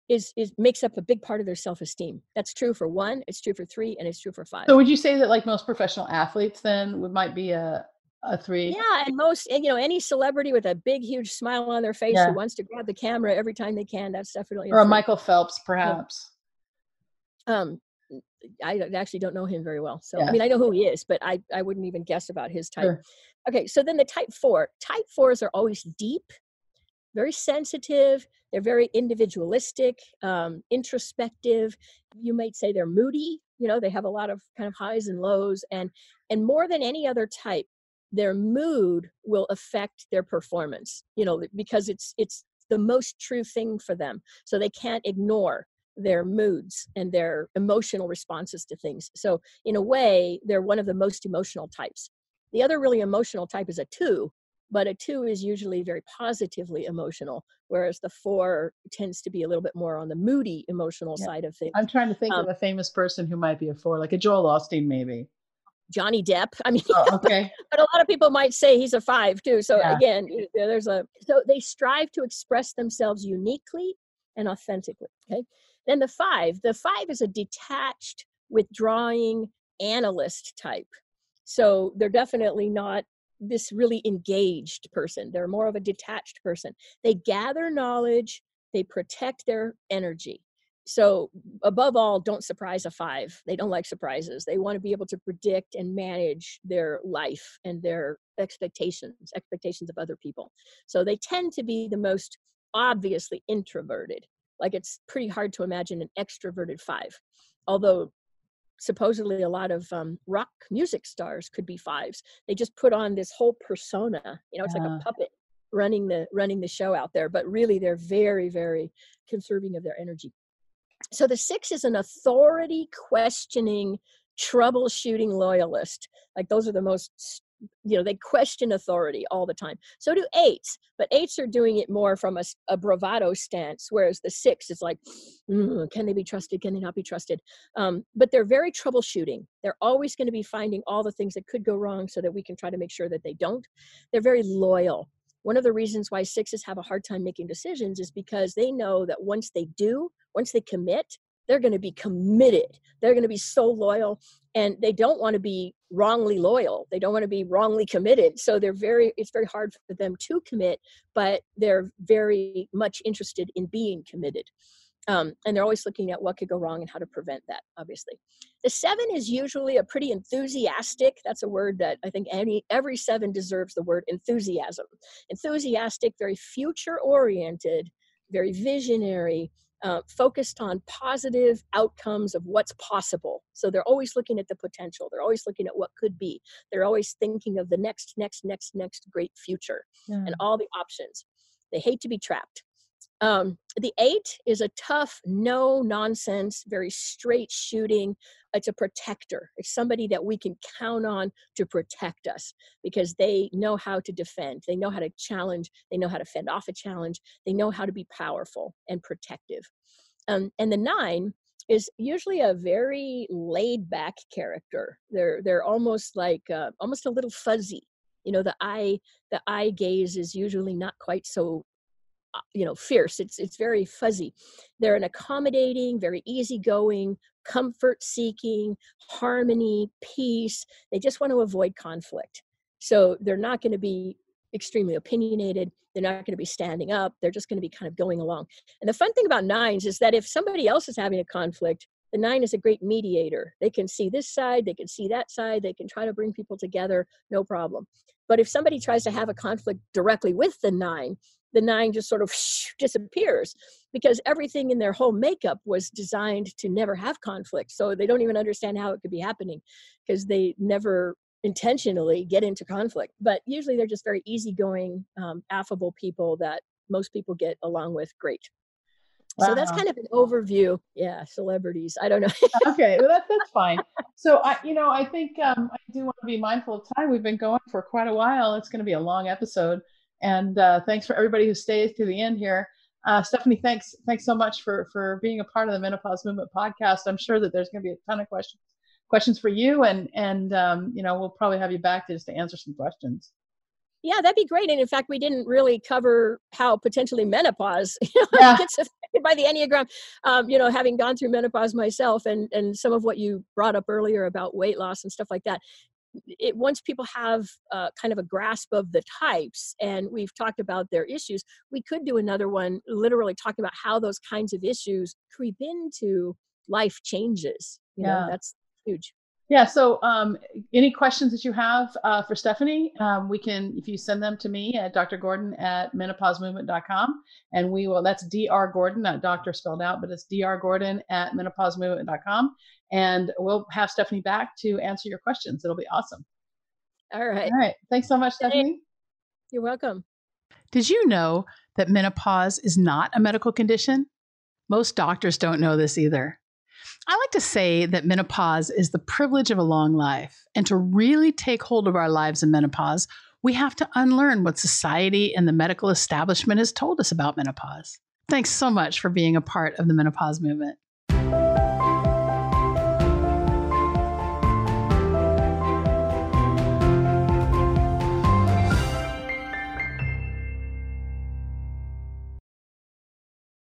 is is makes up a big part of their self-esteem. That's true for one, it's true for three, and it's true for five. So would you say that like most professional athletes then would might be a a three? Yeah, and most and, you know any celebrity with a big huge smile on their face Yeah. who wants to grab the camera every time they can, that's definitely Or a. Michael Phelps, perhaps. Um, I actually don't know him very well, so Yeah. I mean I know who he is, but I I wouldn't even guess about his type. Sure. Okay, so then the type four. Type fours are always deep, very sensitive. They're very individualistic, um, introspective. You might say they're moody. You know, they have a lot of kind of highs and lows, and and more than any other type, their mood will affect their performance. You know, because it's it's the most true thing for them, so they can't ignore their moods and their emotional responses to things. So in a way, they're one of the most emotional types. The other really emotional type is a two, but a two is usually very positively emotional, whereas the four tends to be a little bit more on the moody emotional Yeah. side of things. I'm trying to think Um, of a famous person who might be a four, like a Joel Osteen, maybe. Johnny Depp. I mean, Oh, okay. but a lot of people might say he's a five too. So Yeah. again, there's a so they strive to express themselves uniquely and authentically. Okay. Then the five, the five is a detached, withdrawing analyst type. So they're definitely not this really engaged person. They're more of a detached person. They gather knowledge, they protect their energy. So, above all, don't surprise a five. They don't like surprises. They want to be able to predict and manage their life and their expectations, expectations of other people. So, they tend to be the most obviously introverted. Like, it's pretty hard to imagine an extroverted five. Although, supposedly, a lot of um, rock music stars could be fives. They just put on this whole persona. You know, it's like a puppet running the running the show out there but really they're very very conserving of their energy so the six is an authority questioning troubleshooting loyalist. Like those are the most you know they question authority all the time. So do eights but eights are doing it more from a bravado stance whereas the six is like "Mm, can they be trusted? Can they not be trusted? Um, but they're very troubleshooting. They're always going to be finding all the things that could go wrong so that we can try to make sure that they don't. They're very loyal one of the reasons why sixes have a hard time making decisions is because they know that once they do, once they commit, they're going to be committed. They're going to be so loyal and they don't want to be wrongly loyal. They don't want to be wrongly committed. So they're very, it's very hard for them to commit, but they're very much interested in being committed. Um, and they're always looking at what could go wrong and how to prevent that, obviously. The seven is usually a pretty enthusiastic, that's a word that I think any every seven deserves the word enthusiasm enthusiastic, very future oriented, very visionary, uh, focused on positive outcomes of what's possible. So they're always looking at the potential. They're always looking at what could be. They're always thinking of the next, next, next, next great future Yeah. and all the options. They hate to be trapped. Um, the eight is a tough, no nonsense, very straight shooting. It's a protector. It's somebody that we can count on to protect us because they know how to defend. They know how to challenge. They know how to fend off a challenge. They know how to be powerful and protective. Um, and the nine is usually a very laid back character. They're they're almost like uh, almost a little fuzzy. You know, the eye the eye gaze is usually not quite so Uh, you know fierce. It's it's very fuzzy. They're an accommodating very easygoing comfort seeking harmony peace. They just want to avoid conflict. So they're not going to be extremely opinionated. They're not going to be standing up. They're just going to be kind of going along. And the fun thing about nines is that if somebody else is having a conflict the nine is a great mediator. They can see this side they can see that side they can try to bring people together no problem. But if somebody tries to have a conflict directly with the nine the nine just sort of disappears because everything in their whole makeup was designed to never have conflict. So they don't even understand how it could be happening because they never intentionally get into conflict. But usually they're just very easygoing, um, affable people that most people get along with great. So that's kind of an overview. Yeah, celebrities. I don't know. okay, well that, that's fine. So I, you know, I think um, I do want to be mindful of time. We've been going for quite a while. It's going to be a long episode, and uh, thanks for everybody who stays to the end here. Uh, Stephanie, thanks, thanks so much for for being a part of the Menopause Movement podcast. I'm sure that there's going to be a ton of questions questions for you, and and um, you know we'll probably have you back just to answer some questions. Yeah, that'd be great. And in fact, we didn't really cover how potentially menopause you know, yeah. gets affected by the Enneagram. Um, you know, having gone through menopause myself and, and some of what you brought up earlier about weight loss and stuff like that. It, once people have uh, kind of a grasp of the types and we've talked about their issues, we could do another one literally talking about how those kinds of issues creep into life changes. You yeah. know, that's huge. Yeah. So, um, any questions that you have uh, for Stephanie, um, we can, if you send them to me at Dr. Gordon at menopausemovement.com, and we will, that's Dr. Gordon, not doctor spelled out, but it's Dr. Gordon at menopausemovement.com. And we'll have Stephanie back to answer your questions. It'll be awesome. All right. All right. Thanks so much, Stephanie. You're welcome. Did you know that menopause is not a medical condition? Most doctors don't know this either. I like to say that menopause is the privilege of a long life. And to really take hold of our lives in menopause, we have to unlearn what society and the medical establishment has told us about menopause. Thanks so much for being a part of the menopause movement.